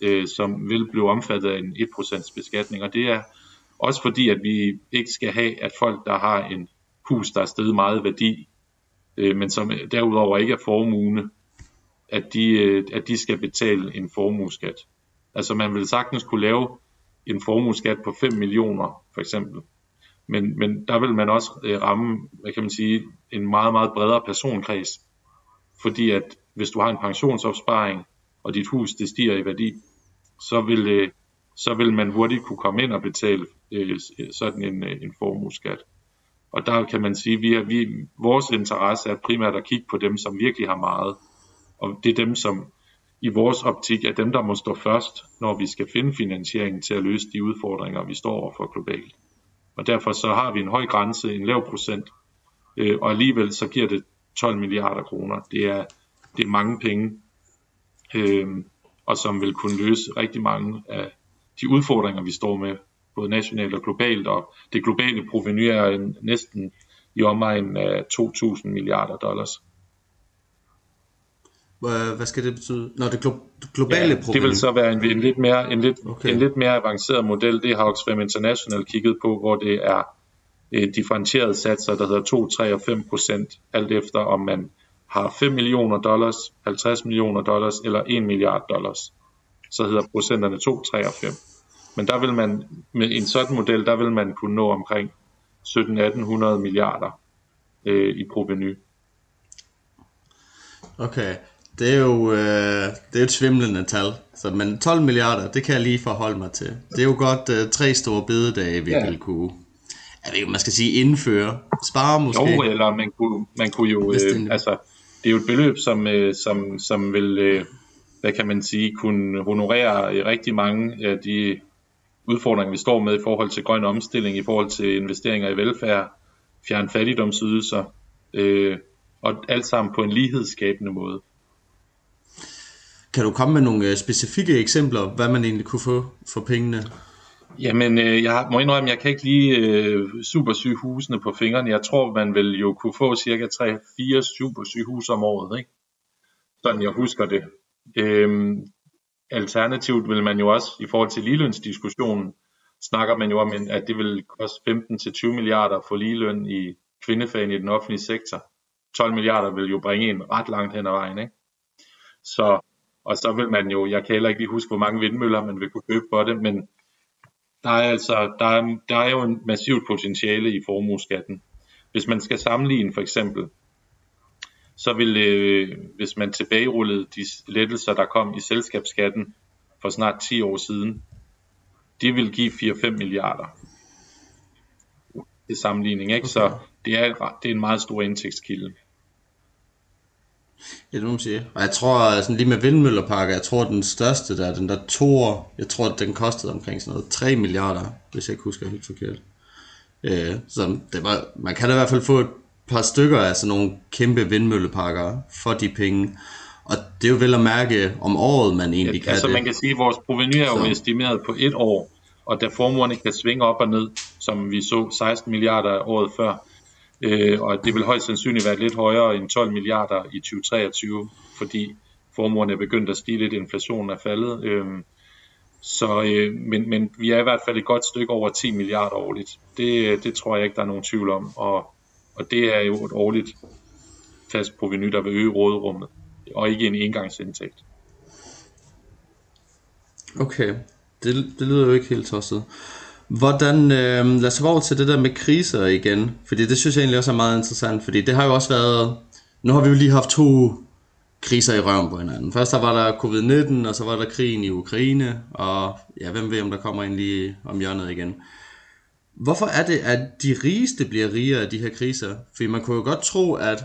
øh, som vil blive omfattet af en 1% beskatning, og det er også fordi, at vi ikke skal have, at folk, der har en hus, der er steget meget værdi, øh, men som derudover ikke er formuende, at de, øh, at de skal betale en formueskat. Altså man vil sagtens kunne lave en formueskat på 5 millioner for eksempel. Men, men der vil man også øh, ramme, hvad kan man sige, en meget, meget bredere personkreds. Fordi at hvis du har en pensionsopsparing, og dit hus det stiger i værdi, så vil, øh, så vil man hurtigt kunne komme ind og betale øh, sådan en, øh, en formueskat. Og der kan man sige, at vi er, vi, vores interesse er primært at kigge på dem, som virkelig har meget. Og det er dem, som i vores optik er dem, der må stå først, når vi skal finde finansiering til at løse de udfordringer, vi står overfor globalt. Og derfor så har vi en høj grænse, en lav procent, øh, og alligevel så giver det 12 milliarder kroner. Det er, det er mange penge, øh, og som vil kunne løse rigtig mange af de udfordringer, vi står med både nationalt og globalt, og det globale proveny er næsten i omegn af 2.000 milliarder dollars. Hvad skal det betyde? Når det glo- globale ja, proveny? Det vil så være en, en, lidt mere, en, lidt, okay. en lidt mere avanceret model, det har Oxfam International kigget på, hvor det er eh, differentierede satser, der hedder 2, 3 og 5 procent, alt efter om man har 5 millioner dollars, 50 millioner dollars eller 1 milliard dollars. Så hedder procenterne 2, 3 og 5. Men der vil man, med en sådan model, der vil man kunne nå omkring 17-1800 milliarder øh, i proveny. Okay, det er jo øh, det er et svimlende tal. Så, men 12 milliarder, det kan jeg lige forholde mig til. Det er jo godt øh, tre store bededage, vi ja. vil kunne jeg ved ikke, man skal sige indføre. Spare måske. Jo, eller man kunne, man kunne jo, øh, altså, det er jo et beløb, som, øh, som, som vil, øh, hvad kan man sige, kunne honorere rigtig mange af de udfordringer, vi står med i forhold til grøn omstilling, i forhold til investeringer i velfærd, fjerne fattigdomsydelser, øh, og alt sammen på en lighedsskabende måde. Kan du komme med nogle øh, specifikke eksempler, hvad man egentlig kunne få for pengene? Jamen, øh, jeg må indrømme, jeg kan ikke lige øh, supersygehusene på fingrene. Jeg tror, man vil jo kunne få cirka 3-4 supersygehus om året, ikke? Sådan jeg husker det. Øhm, alternativt vil man jo også, i forhold til ligelønsdiskussionen, snakker man jo om, at det vil koste 15-20 milliarder for ligeløn i kvindefagene i den offentlige sektor. 12 milliarder vil jo bringe en ret langt hen ad vejen, ikke? Så, og så vil man jo, jeg kan heller ikke lige huske, hvor mange vindmøller man vil kunne købe for det, men der er altså, der er, der er jo en massivt potentiale i formueskatten. Hvis man skal sammenligne for eksempel, så vil, øh, hvis man tilbagerullede de lettelser, der kom i selskabsskatten for snart 10 år siden, det vil give 4-5 milliarder til sammenligning. Ikke? Okay. Så det er, det er en meget stor indtægtskilde. Ja, det må man sige. Og jeg tror, sådan lige med vindmølleparker, jeg tror, den største der, den der Thor, jeg tror, den kostede omkring sådan noget 3 milliarder, hvis jeg ikke husker helt forkert. Øh, så det var, man kan da i hvert fald få et par stykker af sådan nogle kæmpe vindmølleparker for de penge. Og det er jo vel at mærke om året, man egentlig ja, kan altså det. man kan sige, at vores proveny er jo så. estimeret på et år, og da formuerne kan svinge op og ned, som vi så 16 milliarder året før, øh, og det vil højst sandsynligt være lidt højere end 12 milliarder i 2023, fordi formuerne er begyndt at stige lidt, inflationen er faldet. Øh, så, øh, men, men vi er i hvert fald et godt stykke over 10 milliarder årligt. Det, det tror jeg ikke, der er nogen tvivl om. Og, og det er jo et årligt fast proveny, der vil øge råderummet, og ikke en engangsindtægt. Okay, det, det lyder jo ikke helt tosset. Hvordan, øh, lad os gå over til det der med kriser igen, fordi det synes jeg egentlig også er meget interessant, fordi det har jo også været, nu har vi jo lige haft to kriser i røven på hinanden. Først der var der covid-19, og så var der krigen i Ukraine, og ja, hvem ved om der kommer en lige om hjørnet igen. Hvorfor er det, at de rigeste bliver rigere af de her kriser? Fordi man kunne jo godt tro, at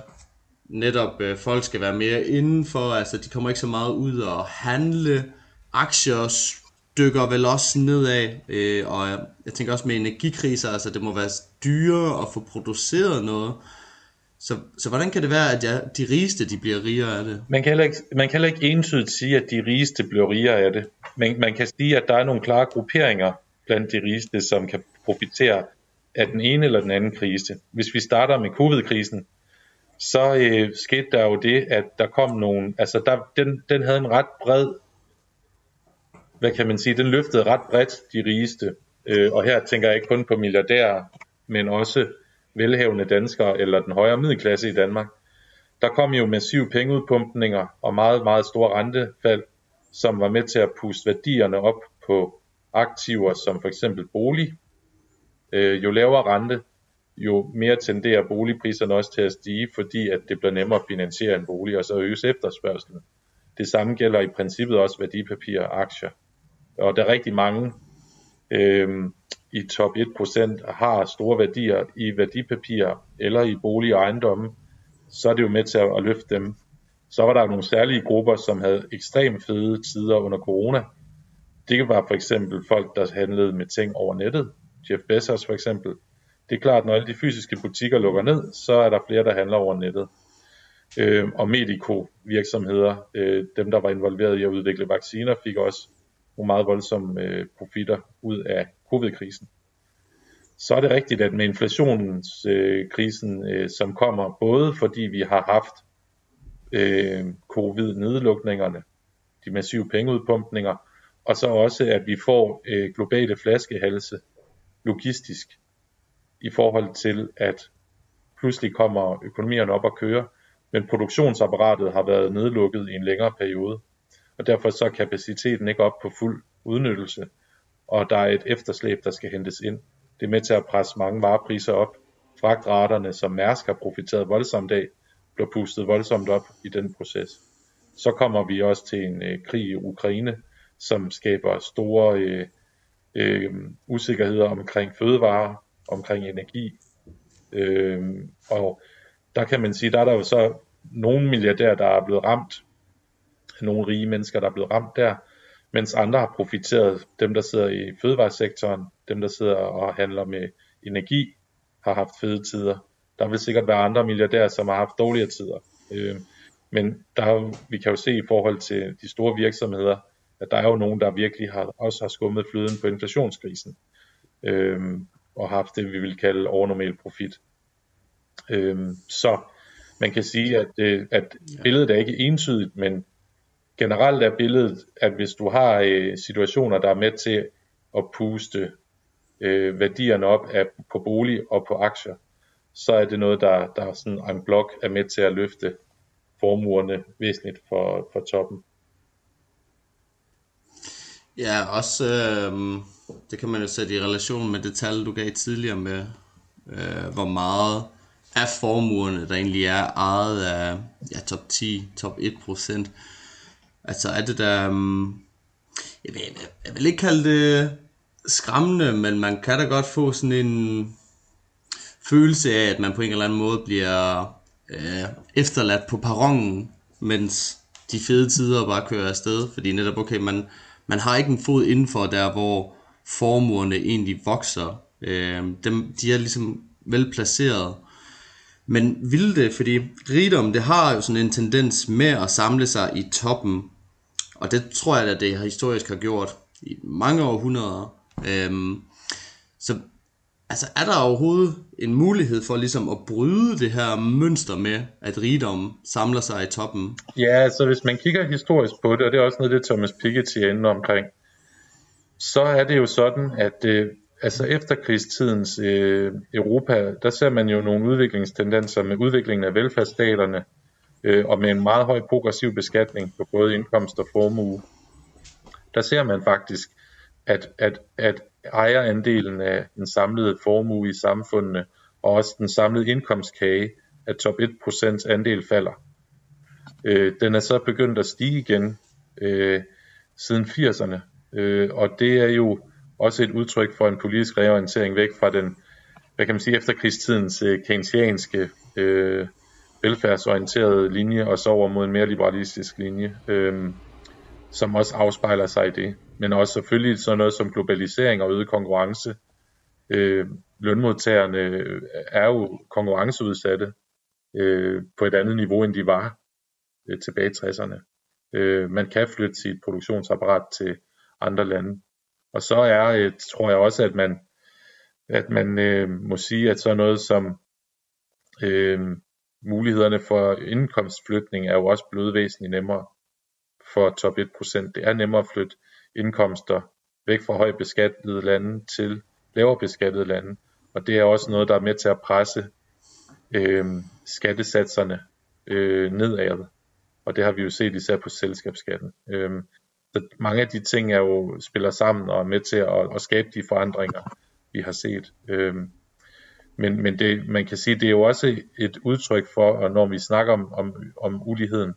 netop øh, folk skal være mere indenfor, altså de kommer ikke så meget ud og handle, aktier dykker vel også nedad, øh, og jeg tænker også med energikriser, altså det må være dyrere at få produceret noget, så, så hvordan kan det være, at ja, de rigeste de bliver rigere af det? Man kan, heller ikke, man kan heller ikke entydigt sige, at de rigeste bliver rigere af det. Men man kan sige, at der er nogle klare grupperinger blandt de rigeste, som kan profitere af den ene eller den anden krise. Hvis vi starter med covid-krisen, så øh, skete der jo det, at der kom nogle, altså der, den, den havde en ret bred, hvad kan man sige, den løftede ret bredt de rigeste. Øh, og her tænker jeg ikke kun på milliardærer, men også velhavende danskere eller den højere middelklasse i Danmark. Der kom jo massive pengeudpumpninger og meget, meget store rentefald, som var med til at puste værdierne op på aktiver som for eksempel bolig. Øh, jo lavere rente, jo mere tenderer boligpriserne også til at stige, fordi at det bliver nemmere at finansiere en bolig, og så øges efterspørgselen. Det samme gælder i princippet også værdipapirer og aktier. Og der er rigtig mange øh, i top 1% har store værdier i værdipapirer eller i bolig og ejendomme, så er det jo med til at løfte dem. Så var der nogle særlige grupper, som havde ekstremt fede tider under corona. Det var for eksempel folk, der handlede med ting over nettet. Jeff Bezos for eksempel. Det er klart, når alle de fysiske butikker lukker ned, så er der flere, der handler over nettet. Øh, og medico-virksomheder, øh, dem der var involveret i at udvikle vacciner, fik også nogle meget voldsomme øh, profitter ud af covid-krisen. Så er det rigtigt, at med inflationskrisen, øh, øh, som kommer både fordi vi har haft øh, covid-nedlukningerne, de massive pengeudpumpninger, og så også at vi får øh, globale flaskehalse logistisk i forhold til at pludselig kommer økonomierne op at køre, men produktionsapparatet har været nedlukket i en længere periode, og derfor så er kapaciteten ikke op på fuld udnyttelse, og der er et efterslæb, der skal hentes ind. Det er med til at presse mange varepriser op. Fragtraterne, som Mærsk har profiteret voldsomt af, bliver pustet voldsomt op i den proces. Så kommer vi også til en øh, krig i Ukraine, som skaber store øh, øh, usikkerheder omkring fødevarer, omkring energi. Øh, og der kan man sige, der er der jo så nogle milliardærer, der er blevet ramt, nogle rige mennesker, der er blevet ramt der, mens andre har profiteret. Dem, der sidder i fødevaresektoren, dem, der sidder og handler med energi, har haft fede tider. Der vil sikkert være andre milliardærer, som har haft dårligere tider. Øh, men der, vi kan jo se i forhold til de store virksomheder, at der er jo nogen, der virkelig har, også har skummet flyden på inflationskrisen, øh, og haft det, vi vil kalde overnormal profit. Øh, så man kan sige, at, øh, at billedet er ikke entydigt, men generelt er billedet, at hvis du har øh, situationer, der er med til at puste øh, værdierne op af, på bolig og på aktier, så er det noget, der, der sådan en blok er med til at løfte formuerne væsentligt for, for toppen. Ja, også øh, det kan man jo sætte i relation med det tal, du gav tidligere med, øh, hvor meget af formuerne, der egentlig er ejet af ja, top 10, top 1 procent. Altså er det der... Um, jeg, vil, jeg, jeg vil ikke kalde det skræmmende, men man kan da godt få sådan en følelse af, at man på en eller anden måde bliver øh, efterladt på perronen mens de fede tider bare kører afsted, fordi netop, okay, man, man har ikke en fod indenfor der, hvor formuerne egentlig vokser. Øh, dem, de er ligesom velplaceret. Men vil det, fordi rigdom, det har jo sådan en tendens med at samle sig i toppen, og det tror jeg, at det historisk har gjort i mange århundreder. Øhm, så altså, er der overhovedet en mulighed for ligesom at bryde det her mønster med, at rigdom samler sig i toppen? Ja, altså hvis man kigger historisk på det, og det er også noget, det Thomas Piketty ender omkring, så er det jo sådan, at øh, altså efterkrigstidens øh, Europa, der ser man jo nogle udviklingstendenser med udviklingen af velfærdsstaterne, øh, og med en meget høj progressiv beskatning på både indkomst og formue. Der ser man faktisk, at, at, at ejerandelen af den samlede formue i samfundene, og også den samlede indkomstkage af top 1% andel falder. Øh, den er så begyndt at stige igen øh, siden 80'erne, øh, og det er jo også et udtryk for en politisk reorientering væk fra den, hvad kan man sige, efterkrigstidens øh, keynesianske øh, velfærdsorienterede linje, og så over mod en mere liberalistisk linje, øh, som også afspejler sig i det. Men også selvfølgelig sådan noget som globalisering og øget konkurrence. Øh, lønmodtagerne øh, er jo konkurrenceudsatte øh, på et andet niveau, end de var øh, tilbage i 60'erne. Øh, man kan flytte sit produktionsapparat til andre lande. Og så er, øh, tror jeg også, at man, at man øh, må sige, at så noget som øh, mulighederne for indkomstflytning er jo også blevet væsentligt nemmere for top 1%. Det er nemmere at flytte indkomster væk fra højt beskattede lande til lavere beskattede lande. Og det er også noget, der er med til at presse øh, skattesatserne øh, nedad. Og det har vi jo set især på selskabsskatten. Øh, så mange af de ting er jo spiller sammen og er med til at, at skabe de forandringer, vi har set. Øh, men men det, man kan sige, det er jo også et udtryk for, og når vi snakker om, om, om uligheden,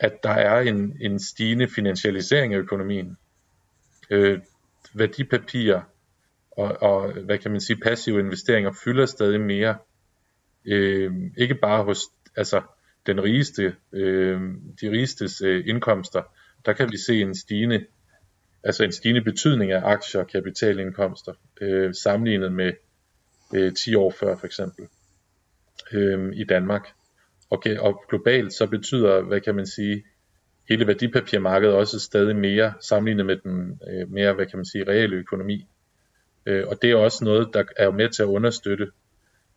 at der er en, en stigende finansialisering af økonomien. Øh, værdipapirer og, og, hvad kan man sige, passive investeringer fylder stadig mere. Øh, ikke bare hos altså, den rigeste, øh, de rigestes øh, indkomster, der kan vi se en stigende, altså en stigende betydning af aktier og kapitalindkomster, øh, sammenlignet med øh, 10 år før for eksempel øh, i Danmark okay, og globalt så betyder, hvad kan man sige, hele værdipapirmarkedet også stadig mere sammenlignet med den øh, mere, hvad kan man sige, reelle økonomi. Øh, og det er også noget, der er med til at understøtte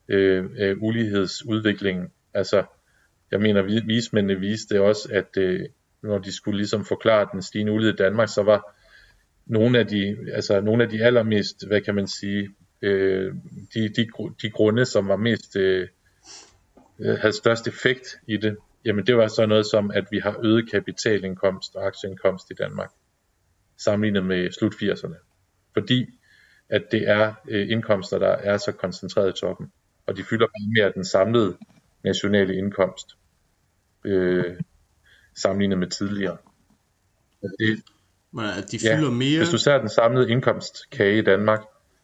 øh, øh, ulighedsudviklingen. Altså, jeg mener, vismændene viste også, at øh, når de skulle ligesom forklare den stigende ulighed i Danmark, så var nogle af de, altså nogle af de allermest, hvad kan man sige, øh, de, de, de grunde, som var mest øh, havde størst effekt i det, jamen det var så noget som, at vi har øget kapitalindkomst og aktieindkomst i Danmark, sammenlignet med slut 80'erne. Fordi at det er øh, indkomster, der er så koncentreret i toppen, og de fylder mere af den samlede nationale indkomst, øh, sammenlignet med tidligere. Det, Men at de fylder ja, mere? Hvis du ser den samlede indkomstkage i Danmark,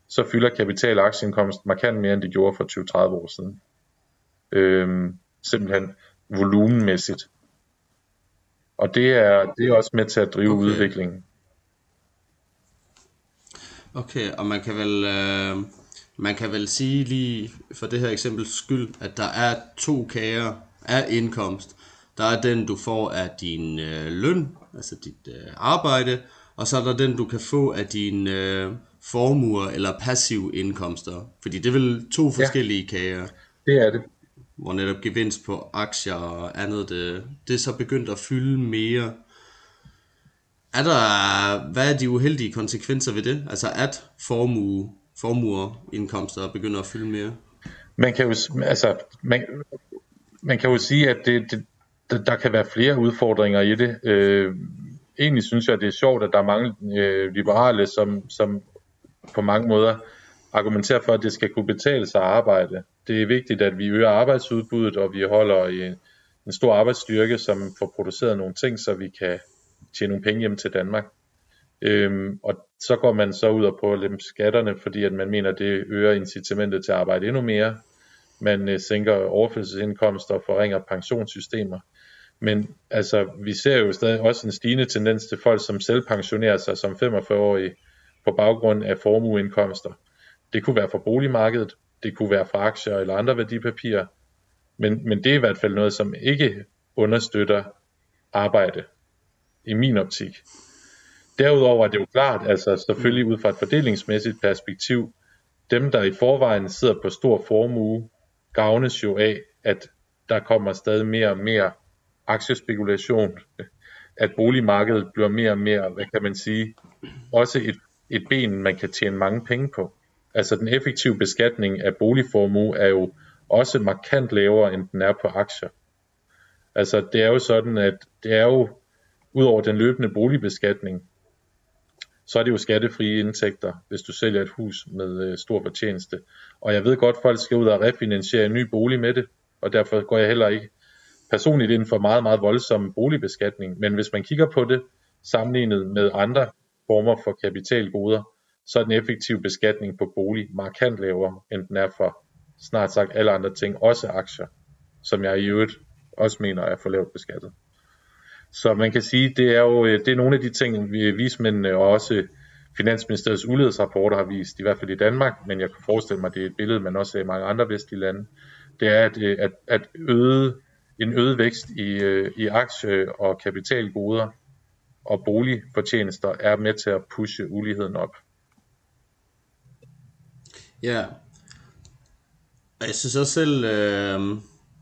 så fylder kapital- og aktieindkomst markant mere, end de gjorde for 20-30 år siden. Øhm, simpelthen volumenmæssigt. Og det er, det er også med til at drive okay. udviklingen. Okay, og man kan vel øh, man kan vel sige lige for det her eksempels skyld, at der er to kager af indkomst. Der er den, du får af din øh, løn, altså dit øh, arbejde, og så er der den, du kan få af dine øh, formuer eller passive indkomster. Fordi det er vel to forskellige ja, kager. det er det hvor netop gevinst på aktier og andet, det, det er så begyndt at fylde mere. Er der, hvad er de uheldige konsekvenser ved det? Altså at formue, formuer, indkomster begynder at fylde mere? Man kan jo, altså, man, man kan jo sige, at det, det, der kan være flere udfordringer i det. Øh, egentlig synes jeg, det er sjovt, at der er mange øh, liberale, som, som på mange måder argumenterer for, at det skal kunne betale sig at arbejde det er vigtigt, at vi øger arbejdsudbuddet, og vi holder en, en stor arbejdsstyrke, som får produceret nogle ting, så vi kan tjene nogle penge hjem til Danmark. Øhm, og så går man så ud og på at lempe skatterne, fordi at man mener, at det øger incitamentet til at arbejde endnu mere. Man øh, sænker overførselsindkomster og forringer pensionssystemer. Men altså, vi ser jo stadig også en stigende tendens til folk, som selv pensionerer sig som 45-årige på baggrund af formueindkomster. Det kunne være fra boligmarkedet, det kunne være fra aktier eller andre værdipapirer, men, men det er i hvert fald noget, som ikke understøtter arbejde, i min optik. Derudover er det jo klart, altså selvfølgelig ud fra et fordelingsmæssigt perspektiv, dem der i forvejen sidder på stor formue, gavnes jo af, at der kommer stadig mere og mere aktiespekulation, at boligmarkedet bliver mere og mere, hvad kan man sige, også et, et ben, man kan tjene mange penge på. Altså den effektive beskatning af boligformue er jo også markant lavere, end den er på aktier. Altså det er jo sådan, at det er jo, udover den løbende boligbeskatning, så er det jo skattefrie indtægter, hvis du sælger et hus med øh, stor fortjeneste. Og jeg ved godt, at folk skal ud og refinansiere en ny bolig med det, og derfor går jeg heller ikke personligt ind for meget, meget voldsom boligbeskatning. Men hvis man kigger på det sammenlignet med andre former for kapitalgoder, så er den effektive beskatning på bolig markant lavere, end den er for snart sagt alle andre ting, også aktier, som jeg i øvrigt også mener er for lavt beskattet. Så man kan sige, det er jo øh, det er nogle af de ting, vi vismændene og også Finansministeriets ulighedsrapporter har vist, i hvert fald i Danmark, men jeg kan forestille mig, at det er et billede, man også ser i mange andre vestlige lande, det er, at, øh, at, at øde, en øget vækst i, øh, i aktie- og kapitalgoder og boligfortjenester er med til at pushe uligheden op. Ja, jeg synes også selv, øh,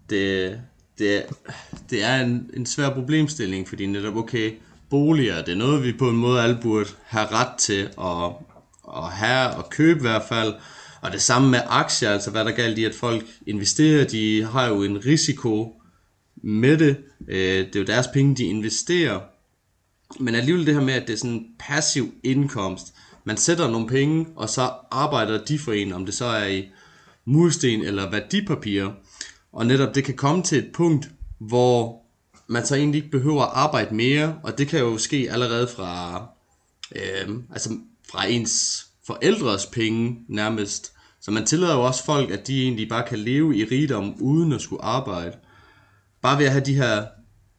det, det, det er en, en svær problemstilling, fordi netop, okay, boliger, det er noget, vi på en måde alle burde have ret til at, at have og købe i hvert fald. Og det samme med aktier, altså hvad der galt i, at folk investerer, de har jo en risiko med det. Øh, det er jo deres penge, de investerer. Men alligevel det her med, at det er sådan en passiv indkomst. Man sætter nogle penge, og så arbejder de for en, om det så er i mursten eller værdipapirer. Og netop det kan komme til et punkt, hvor man så egentlig ikke behøver at arbejde mere, og det kan jo ske allerede fra, øh, altså fra ens forældres penge nærmest. Så man tillader jo også folk, at de egentlig bare kan leve i rigdom uden at skulle arbejde. Bare ved at have de her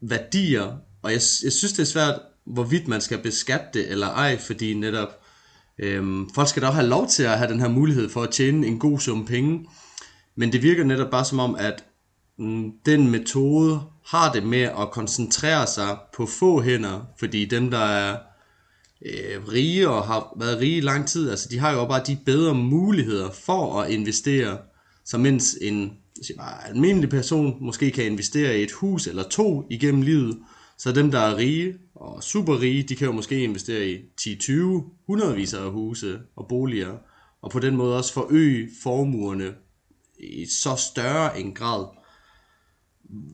værdier, og jeg, jeg synes det er svært, hvorvidt man skal beskatte det eller ej, fordi netop øhm, folk skal da have lov til at have den her mulighed for at tjene en god sum penge. Men det virker netop bare som om, at mm, den metode har det med at koncentrere sig på få hænder, fordi dem, der er øh, rige og har været rige i lang tid, altså de har jo bare de bedre muligheder for at investere, så mens en bare, almindelig person måske kan investere i et hus eller to igennem livet, så dem, der er rige og super rige, de kan jo måske investere i 10-20, hundredvis af huse og boliger, og på den måde også forøge formuerne i så større en grad.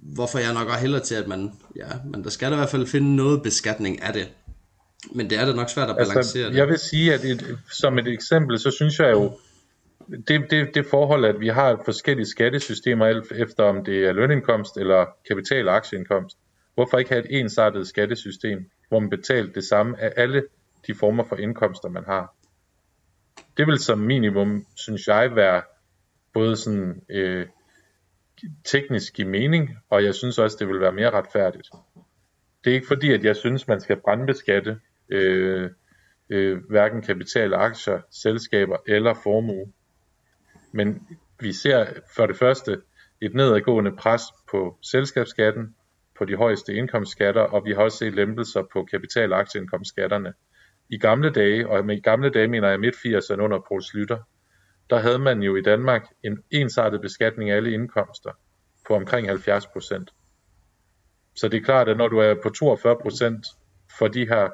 Hvorfor jeg nok er hellere til, at man, ja, men der skal der i hvert fald finde noget beskatning af det. Men det er da nok svært at altså, balancere altså, det. Jeg vil sige, at et, som et eksempel, så synes jeg jo, det, det, det forhold, at vi har forskellige skattesystemer, efter om det er lønindkomst eller kapital- og aktieindkomst. Hvorfor ikke have et ensartet skattesystem, hvor man betaler det samme af alle de former for indkomster, man har? Det vil som minimum, synes jeg, være både sådan øh, teknisk i mening, og jeg synes også, det vil være mere retfærdigt. Det er ikke fordi, at jeg synes, man skal brandbeskatte øh, øh, hverken kapital, aktier, selskaber eller formue. Men vi ser for det første et nedadgående pres på selskabsskatten, på de højeste indkomstskatter, og vi har også set lempelser på kapital- og aktieindkomstskatterne. I gamle dage, og med gamle dage mener jeg midt 80'erne under Poul Slytter, der havde man jo i Danmark en ensartet beskatning af alle indkomster på omkring 70 procent. Så det er klart, at når du er på 42 procent for de her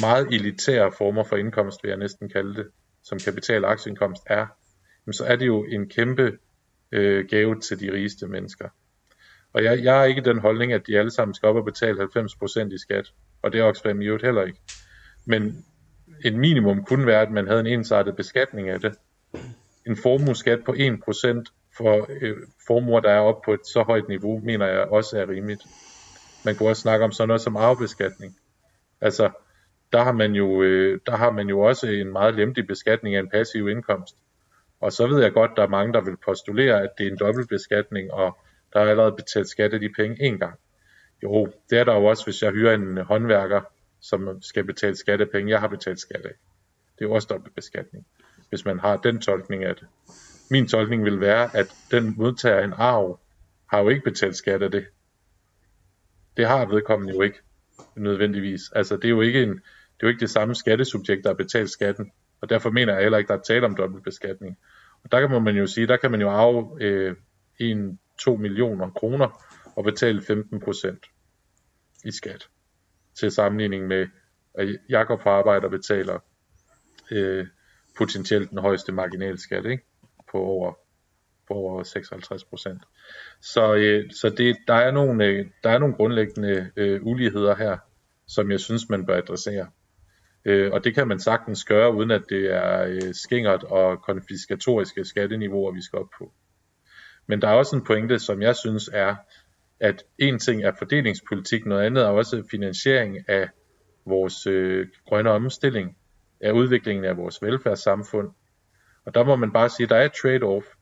meget elitære former for indkomst, vil jeg næsten kalde det, som kapital- og aktieindkomst er, så er det jo en kæmpe øh, gave til de rigeste mennesker. Og jeg, jeg har ikke den holdning, at de alle sammen skal op og betale 90% i skat, og det er Oxfam i øvrigt heller ikke. Men en minimum kunne være, at man havde en ensartet beskatning af det. En formueskat på 1% for øh, formuer, der er oppe på et så højt niveau, mener jeg også er rimeligt. Man kunne også snakke om sådan noget som arvebeskatning. Altså, der har man jo, øh, der har man jo også en meget lempelig beskatning af en passiv indkomst. Og så ved jeg godt, der er mange, der vil postulere, at det er en dobbeltbeskatning, og der er allerede betalt skat af de penge en gang. Jo, det er der jo også, hvis jeg hyrer en øh, håndværker, som øh, skal betale skattepenge. Jeg har betalt skat af. Det er jo også dobbeltbeskatning, hvis man har den tolkning af det. Min tolkning vil være, at den modtager en arv, har jo ikke betalt skat af det. Det har vedkommende jo ikke nødvendigvis. Altså det er jo ikke, en, det, er jo ikke det samme skattesubjekt, der har betalt skatten. Og derfor mener jeg heller ikke, der er tale om dobbeltbeskatning. Og der kan man jo sige, der kan man jo arve øh, 2 millioner kroner og betale 15 procent i skat. Til sammenligning med, at Jakob for arbejder betaler øh, potentielt den højeste marginalskat ikke? på over på over 56 procent. Så, øh, så det, der, er nogle, øh, der er nogle grundlæggende øh, uligheder her, som jeg synes, man bør adressere. Øh, og det kan man sagtens gøre, uden at det er øh, skingert og konfiskatoriske skatteniveauer, vi skal op på. Men der er også en pointe, som jeg synes er, at en ting er fordelingspolitik, noget andet er også finansiering af vores øh, grønne omstilling, af udviklingen af vores velfærdssamfund. Og der må man bare sige, at der er et trade-off.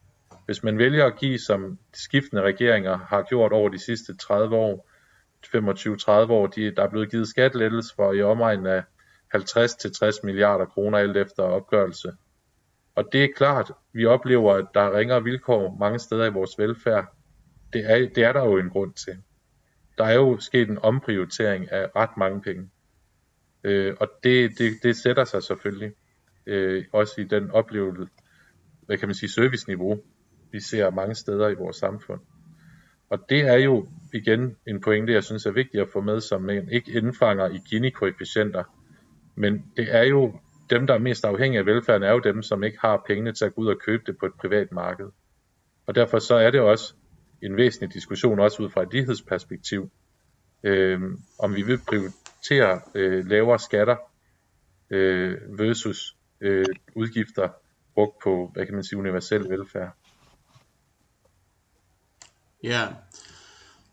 Hvis man vælger at give, som skiftende regeringer har gjort over de sidste 30 år, 25-30 år, de, der er blevet givet skattelettelser for i omegnen af 50-60 milliarder kroner alt efter opgørelse. Og det er klart, vi oplever, at der er ringere vilkår mange steder i vores velfærd. Det er, det er der jo en grund til. Der er jo sket en omprioritering af ret mange penge. Øh, og det, det, det sætter sig selvfølgelig øh, også i den oplevelse, hvad kan man sige, serviceniveau, vi ser mange steder i vores samfund. Og det er jo igen en pointe, jeg synes er vigtigt at få med, som man ikke indfanger i Gini-koefficienter. Men det er jo dem, der er mest afhængige af velfærden, er jo dem, som ikke har pengene til at gå ud og købe det på et privat marked. Og derfor så er det også en væsentlig diskussion, også ud fra et lighedsperspektiv, øh, om vi vil prioritere øh, lavere skatter øh, versus øh, udgifter brugt på, hvad kan man sige, universel velfærd. Ja,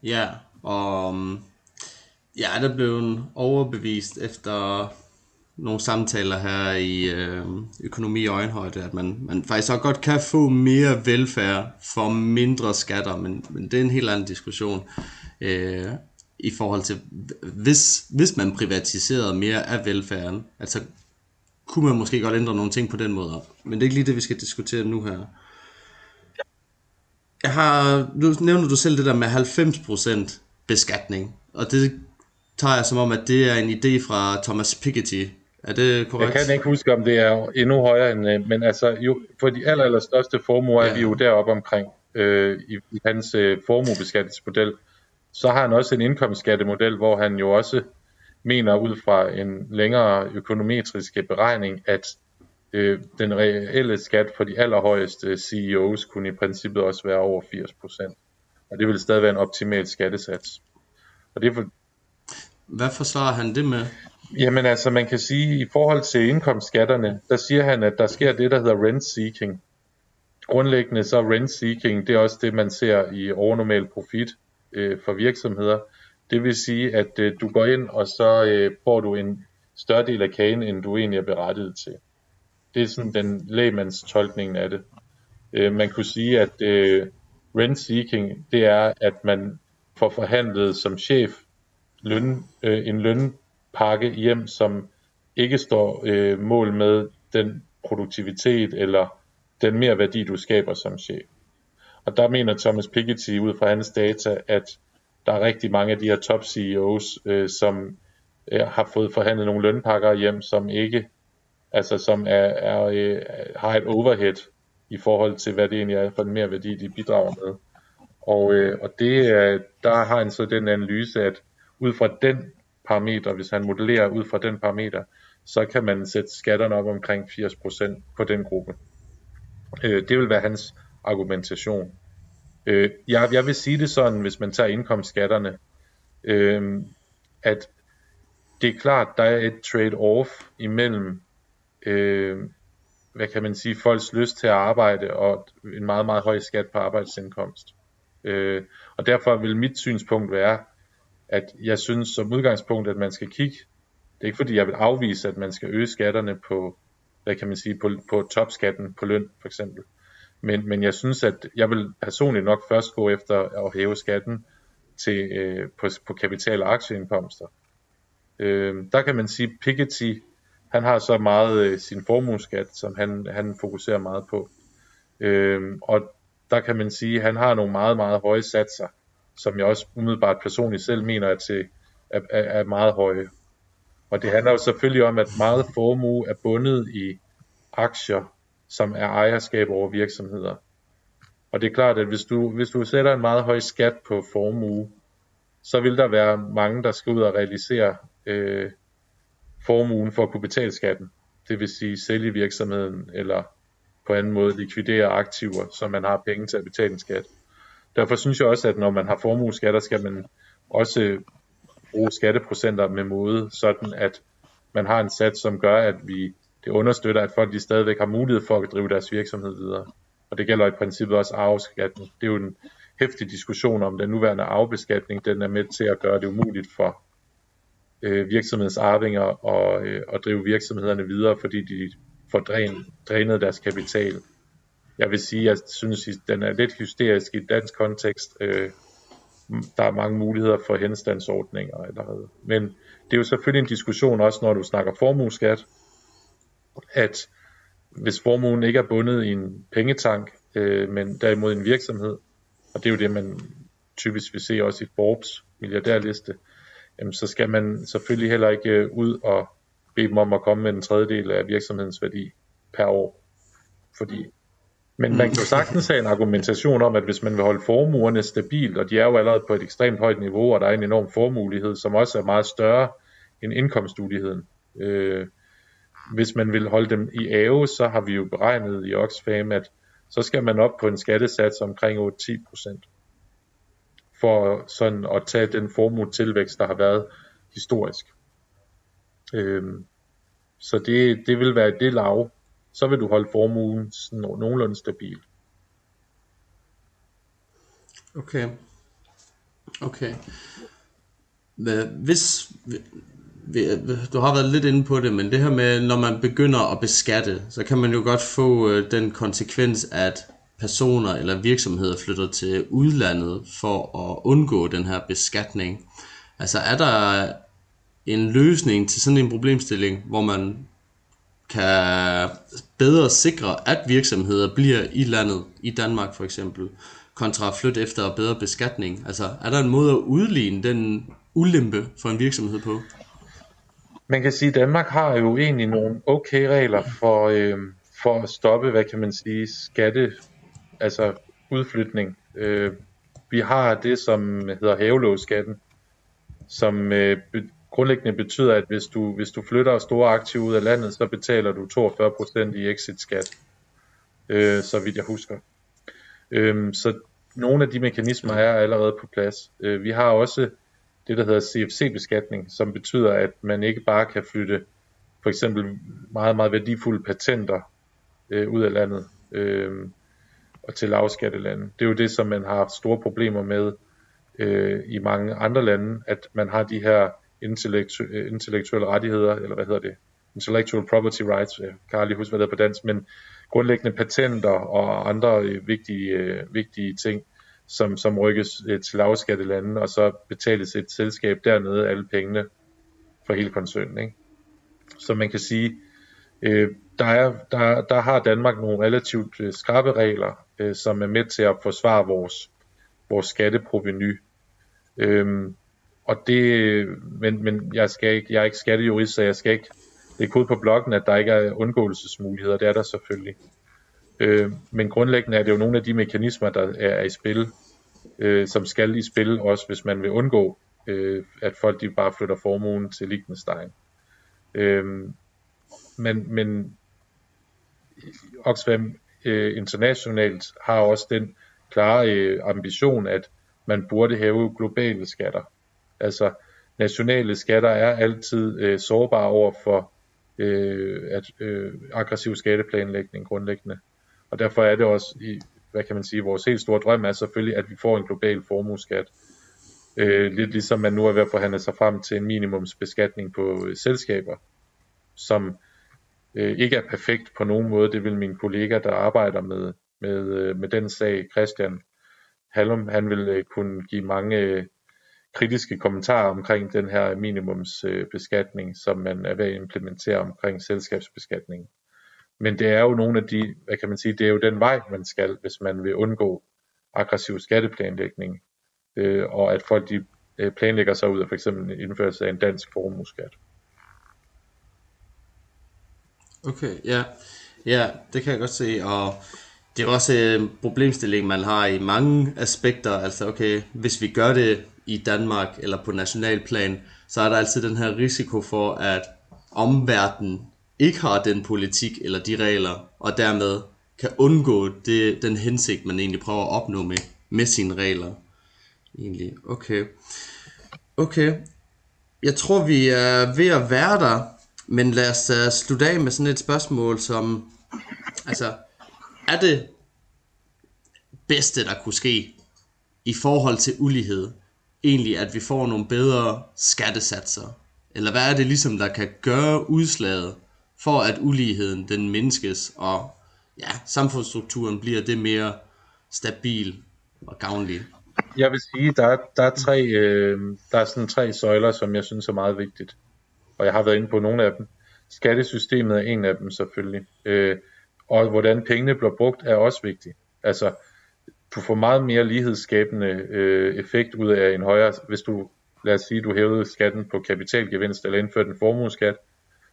ja, og jeg ja, der blev overbevist efter nogle samtaler her i øh, økonomi og øjenhøjde, at man, man faktisk også godt kan få mere velfærd for mindre skatter, men, men det er en helt anden diskussion øh, i forhold til, hvis, hvis man privatiserede mere af velfærden, altså kunne man måske godt ændre nogle ting på den måde, men det er ikke lige det, vi skal diskutere nu her. Jeg har, nu nævner du selv det der med 90% beskatning, og det tager jeg som om, at det er en idé fra Thomas Piketty. Er det korrekt? Jeg kan ikke huske, om det er endnu højere end, øh, men altså jo, for de aller, aller største formuer ja. er vi jo deroppe omkring øh, i, i hans øh, formuebeskatningsmodel. Så har han også en indkomstskattemodel, hvor han jo også mener ud fra en længere økonometriske beregning, at øh, den reelle skat for de allerhøjeste CEOs kunne i princippet også være over 80%. Og det vil stadig være en optimal skattesats. Og det er for... Hvad forsvarer han det med? Jamen altså, man kan sige, i forhold til indkomstskatterne, der siger han, at der sker det, der hedder rent seeking. Grundlæggende så rent seeking, det er også det, man ser i overnormal profit øh, for virksomheder. Det vil sige, at øh, du går ind, og så øh, får du en større del af kagen, end du egentlig er berettiget til. Det er sådan den lægemands tolkning af det. Øh, man kunne sige, at øh, rent seeking, det er, at man får forhandlet som chef løn, øh, en pakke hjem, som ikke står øh, mål med den produktivitet eller den mere værdi, du skaber som chef. Og der mener Thomas Piketty ud fra hans data, at der er rigtig mange af de her top CEOs, øh, som øh, har fået forhandlet nogle lønpakker hjem, som ikke altså som er, er, øh, har et overhead i forhold til, hvad det egentlig er for en mere værdi, de bidrager med. Og, øh, og det, der har han så den analyse, at ud fra den parameter, hvis han modellerer ud fra den parameter, så kan man sætte skatterne op omkring 80% på den gruppe. Øh, det vil være hans argumentation. Øh, jeg, jeg vil sige det sådan, hvis man tager indkomstskatterne, øh, at det er klart, der er et trade-off imellem øh, hvad kan man sige, folks lyst til at arbejde og en meget, meget høj skat på arbejdsindkomst. Øh, og derfor vil mit synspunkt være, at jeg synes som udgangspunkt, at man skal kigge, det er ikke fordi jeg vil afvise, at man skal øge skatterne på, hvad kan man sige, på, på topskatten på løn for eksempel. Men, men jeg synes, at jeg vil personligt nok først gå efter at hæve skatten til, øh, på, på kapital- og aktieindkomster. Øh, der kan man sige, Piketty, han har så meget øh, sin formueskat, som han, han fokuserer meget på. Øh, og der kan man sige, at han har nogle meget, meget høje satser, som jeg også umiddelbart personligt selv mener er, til, er, er meget høje. Og det handler jo selvfølgelig om, at meget formue er bundet i aktier, som er ejerskab over virksomheder. Og det er klart, at hvis du, hvis du sætter en meget høj skat på formue, så vil der være mange, der skal ud og realisere øh, formuen for at kunne betale skatten. Det vil sige sælge virksomheden eller på anden måde likvidere aktiver, så man har penge til at betale en skat. Derfor synes jeg også, at når man har formueskatter, skal man også bruge skatteprocenter med måde, sådan at man har en sats, som gør, at vi det understøtter, at folk de stadigvæk har mulighed for at drive deres virksomhed videre. Og det gælder i princippet også arveskatten. Det er jo en hæftig diskussion om den nuværende arvebeskatning. Den er med til at gøre det umuligt for øh, virksomhedsarvinger at, øh, at drive virksomhederne videre, fordi de får dræn, drænet deres kapital. Jeg vil sige, jeg synes, at den er lidt hysterisk i dansk kontekst. Øh, der er mange muligheder for henstandsordninger allerede. Men det er jo selvfølgelig en diskussion også, når du snakker formueskat, at hvis formuen ikke er bundet i en pengetank, øh, men derimod en virksomhed, og det er jo det, man typisk vil se også i Forbes milliardærliste, jamen så skal man selvfølgelig heller ikke øh, ud og bede dem om at komme med en tredjedel af virksomhedens værdi per år. Fordi, men man kan jo sagtens have en argumentation om, at hvis man vil holde formuerne stabilt, og de er jo allerede på et ekstremt højt niveau, og der er en enorm formulighed, som også er meget større end indkomstuligheden. Øh, hvis man vil holde dem i ave, så har vi jo beregnet i Oxfam, at så skal man op på en skattesats omkring 8-10% for sådan at tage den formue tilvækst, der har været historisk. Øhm, så det, det vil være det lav. Så vil du holde formuen sådan nogenlunde stabil. Okay. Okay. Hvis, du har været lidt inde på det, men det her med, når man begynder at beskatte, så kan man jo godt få øh, den konsekvens, at personer eller virksomheder flytter til udlandet for at undgå den her beskatning. Altså er der en løsning til sådan en problemstilling, hvor man kan bedre sikre, at virksomheder bliver i landet, i Danmark for eksempel, kontra at flytte efter bedre beskatning? Altså er der en måde at udligne den ulempe for en virksomhed på? Man kan sige, at Danmark har jo egentlig nogle okay regler for, øh, for at stoppe, hvad kan man sige, skatte, altså udflytning. Øh, vi har det, som hedder havelåsskatten, som øh, grundlæggende betyder, at hvis du, hvis du flytter store aktiver ud af landet, så betaler du 42% i exit-skat, øh, så vidt jeg husker. Øh, så nogle af de mekanismer er allerede på plads. Øh, vi har også det, der hedder CFC-beskatning, som betyder, at man ikke bare kan flytte for eksempel meget, meget værdifulde patenter øh, ud af landet øh, og til lavskattelande. Det er jo det, som man har haft store problemer med øh, i mange andre lande, at man har de her intellektu- øh, intellektuelle rettigheder, eller hvad hedder det, intellectual property rights, jeg kan aldrig huske, hvad det er på dansk, men grundlæggende patenter og andre øh, vigtige, øh, vigtige ting, som, som rykkes til lavskattelande, og så betales et selskab dernede alle pengene for hele koncernen. Ikke? Så man kan sige, øh, der, er, der, der har Danmark nogle relativt øh, skarpe regler, øh, som er med til at forsvare vores, vores skatteproveny. Øhm, og det, men, men jeg, skal ikke, jeg er ikke skattejurist, så jeg skal ikke, det er kode på blokken, at der ikke er undgåelsesmuligheder, det er der selvfølgelig. Øh, men grundlæggende er det jo nogle af de mekanismer, der er, er i spil, øh, som skal i spil, også hvis man vil undgå, øh, at folk de bare flytter formuen til Liechtenstein. Øh, men, men Oxfam øh, internationalt har også den klare øh, ambition, at man burde hæve globale skatter. Altså nationale skatter er altid øh, sårbare over for øh, at, øh, aggressiv skatteplanlægning grundlæggende. Og derfor er det også, i, hvad kan man sige, vores helt store drøm er selvfølgelig, at vi får en global formueskat. Øh, lidt ligesom man nu er ved at forhandle sig frem til en minimumsbeskatning på øh, selskaber, som øh, ikke er perfekt på nogen måde. Det vil min kollega, der arbejder med, med, øh, med den sag, Christian Hallum, han vil øh, kunne give mange øh, kritiske kommentarer omkring den her minimumsbeskatning, som man er ved at implementere omkring selskabsbeskatning. Men det er jo nogle af de, hvad kan man sige, det er jo den vej, man skal, hvis man vil undgå aggressiv skatteplanlægning, øh, og at folk de øh, planlægger sig ud af for eksempel indførelse af en dansk formueskat. Okay, ja. Ja, det kan jeg godt se, og det er også en problemstilling, man har i mange aspekter. Altså, okay, hvis vi gør det i Danmark eller på national plan, så er der altid den her risiko for, at omverdenen ikke har den politik eller de regler, og dermed kan undgå det, den hensigt, man egentlig prøver at opnå med, med sine regler. Egentlig, okay. Okay, jeg tror vi er ved at være der, men lad os uh, slutte af med sådan et spørgsmål som, altså, er det bedste, der kunne ske i forhold til ulighed, egentlig at vi får nogle bedre skattesatser? Eller hvad er det ligesom, der kan gøre udslaget for, at uligheden den mindskes, og ja, samfundsstrukturen bliver det mere stabil og gavnlig? Jeg vil sige, der er, der er, tre, øh, der er sådan tre søjler, som jeg synes er meget vigtigt. Og jeg har været inde på nogle af dem. Skattesystemet er en af dem selvfølgelig. Øh, og hvordan pengene bliver brugt er også vigtigt. Altså, du får meget mere lighedsskabende øh, effekt ud af en højere, hvis du, lad os sige, du hævede skatten på kapitalgevinst eller indførte en formueskat.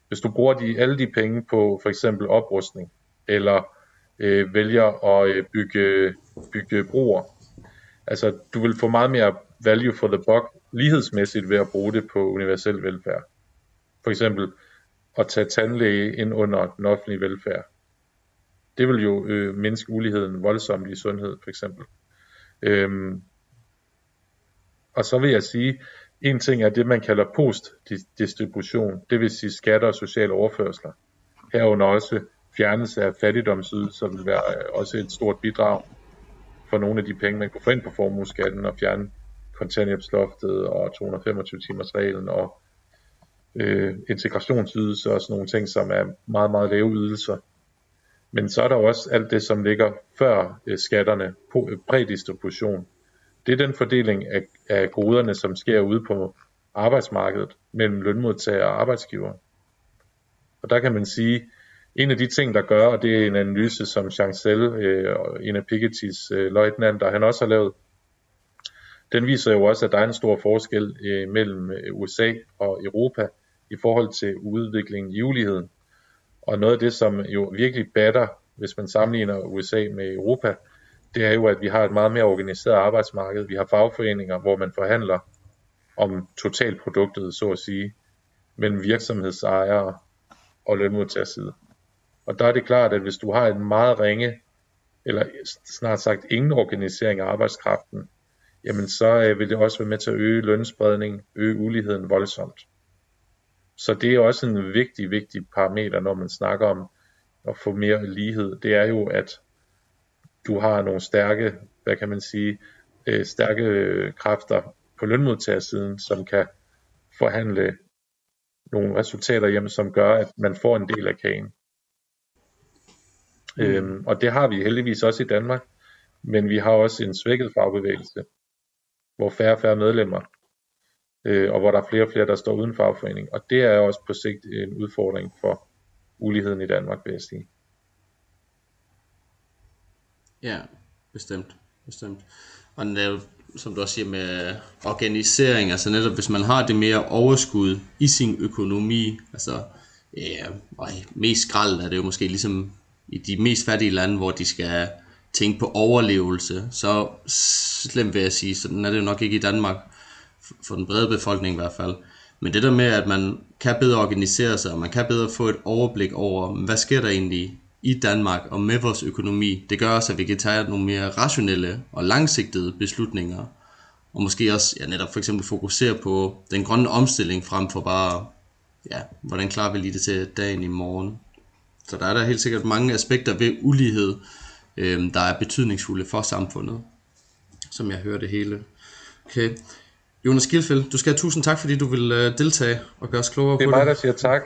Hvis du bruger de, alle de penge på for eksempel oprustning, eller øh, vælger at øh, bygge, bygge broer, altså du vil få meget mere value for the buck lighedsmæssigt ved at bruge det på universel velfærd. For eksempel at tage tandlæge ind under den offentlige velfærd det vil jo øh, mindske uligheden voldsomt i sundhed for eksempel. Øhm, og så vil jeg sige, en ting er det, man kalder postdistribution, det vil sige skatter og sociale overførsler. Herunder også fjernelse af fattigdomsydelser vil være øh, også et stort bidrag for nogle af de penge, man kunne få ind på formueskatten og fjerne kontanthjælpsloftet og 225 timers reglen og øh, integrationsydelser og sådan nogle ting, som er meget, meget lave ydelser. Men så er der også alt det, som ligger før øh, skatterne på øh, prædistribution. Det er den fordeling af, af goderne, som sker ude på arbejdsmarkedet mellem lønmodtagere og arbejdsgiver. Og der kan man sige, en af de ting, der gør, og det er en analyse, som Chancel, øh, en af Piketty's øh, løjtnanter, han også har lavet, den viser jo også, at der er en stor forskel øh, mellem øh, USA og Europa i forhold til udviklingen i uligheden. Og noget af det, som jo virkelig batter, hvis man sammenligner USA med Europa, det er jo, at vi har et meget mere organiseret arbejdsmarked. Vi har fagforeninger, hvor man forhandler om totalproduktet, så at sige, mellem virksomhedsejere og lønmodtagerside. Og der er det klart, at hvis du har en meget ringe, eller snart sagt ingen organisering af arbejdskraften, jamen så øh, vil det også være med til at øge lønspredning, øge uligheden voldsomt. Så det er også en vigtig, vigtig parameter, når man snakker om at få mere lighed. Det er jo, at du har nogle stærke, hvad kan man sige, øh, stærke kræfter på lønmodtagersiden, som kan forhandle nogle resultater hjem, som gør, at man får en del af kagen. Mm. Øhm, og det har vi heldigvis også i Danmark, men vi har også en svækket fagbevægelse, hvor færre og færre medlemmer øh, og hvor der er flere og flere, der står uden fagforening. Og det er også på sigt en udfordring for uligheden i Danmark, vil jeg sige. Ja, bestemt. bestemt. Og netop, som du også siger med organisering, altså netop hvis man har det mere overskud i sin økonomi, altså ja, mest skrald er det jo måske ligesom i de mest fattige lande, hvor de skal tænke på overlevelse, så slemt vil jeg sige, sådan er det jo nok ikke i Danmark for den brede befolkning i hvert fald. Men det der med, at man kan bedre organisere sig, og man kan bedre få et overblik over, hvad sker der egentlig i Danmark og med vores økonomi, det gør også, at vi kan tage nogle mere rationelle og langsigtede beslutninger. Og måske også ja, netop for eksempel fokusere på den grønne omstilling frem for bare, ja, hvordan klarer vi lige det til dagen i morgen. Så der er der helt sikkert mange aspekter ved ulighed, øh, der er betydningsfulde for samfundet, som jeg hører det hele. Okay. Jonas Gilfeldt, du skal have tusind tak, fordi du vil uh, deltage og gøre os klogere på det. Det er mig, der siger tak.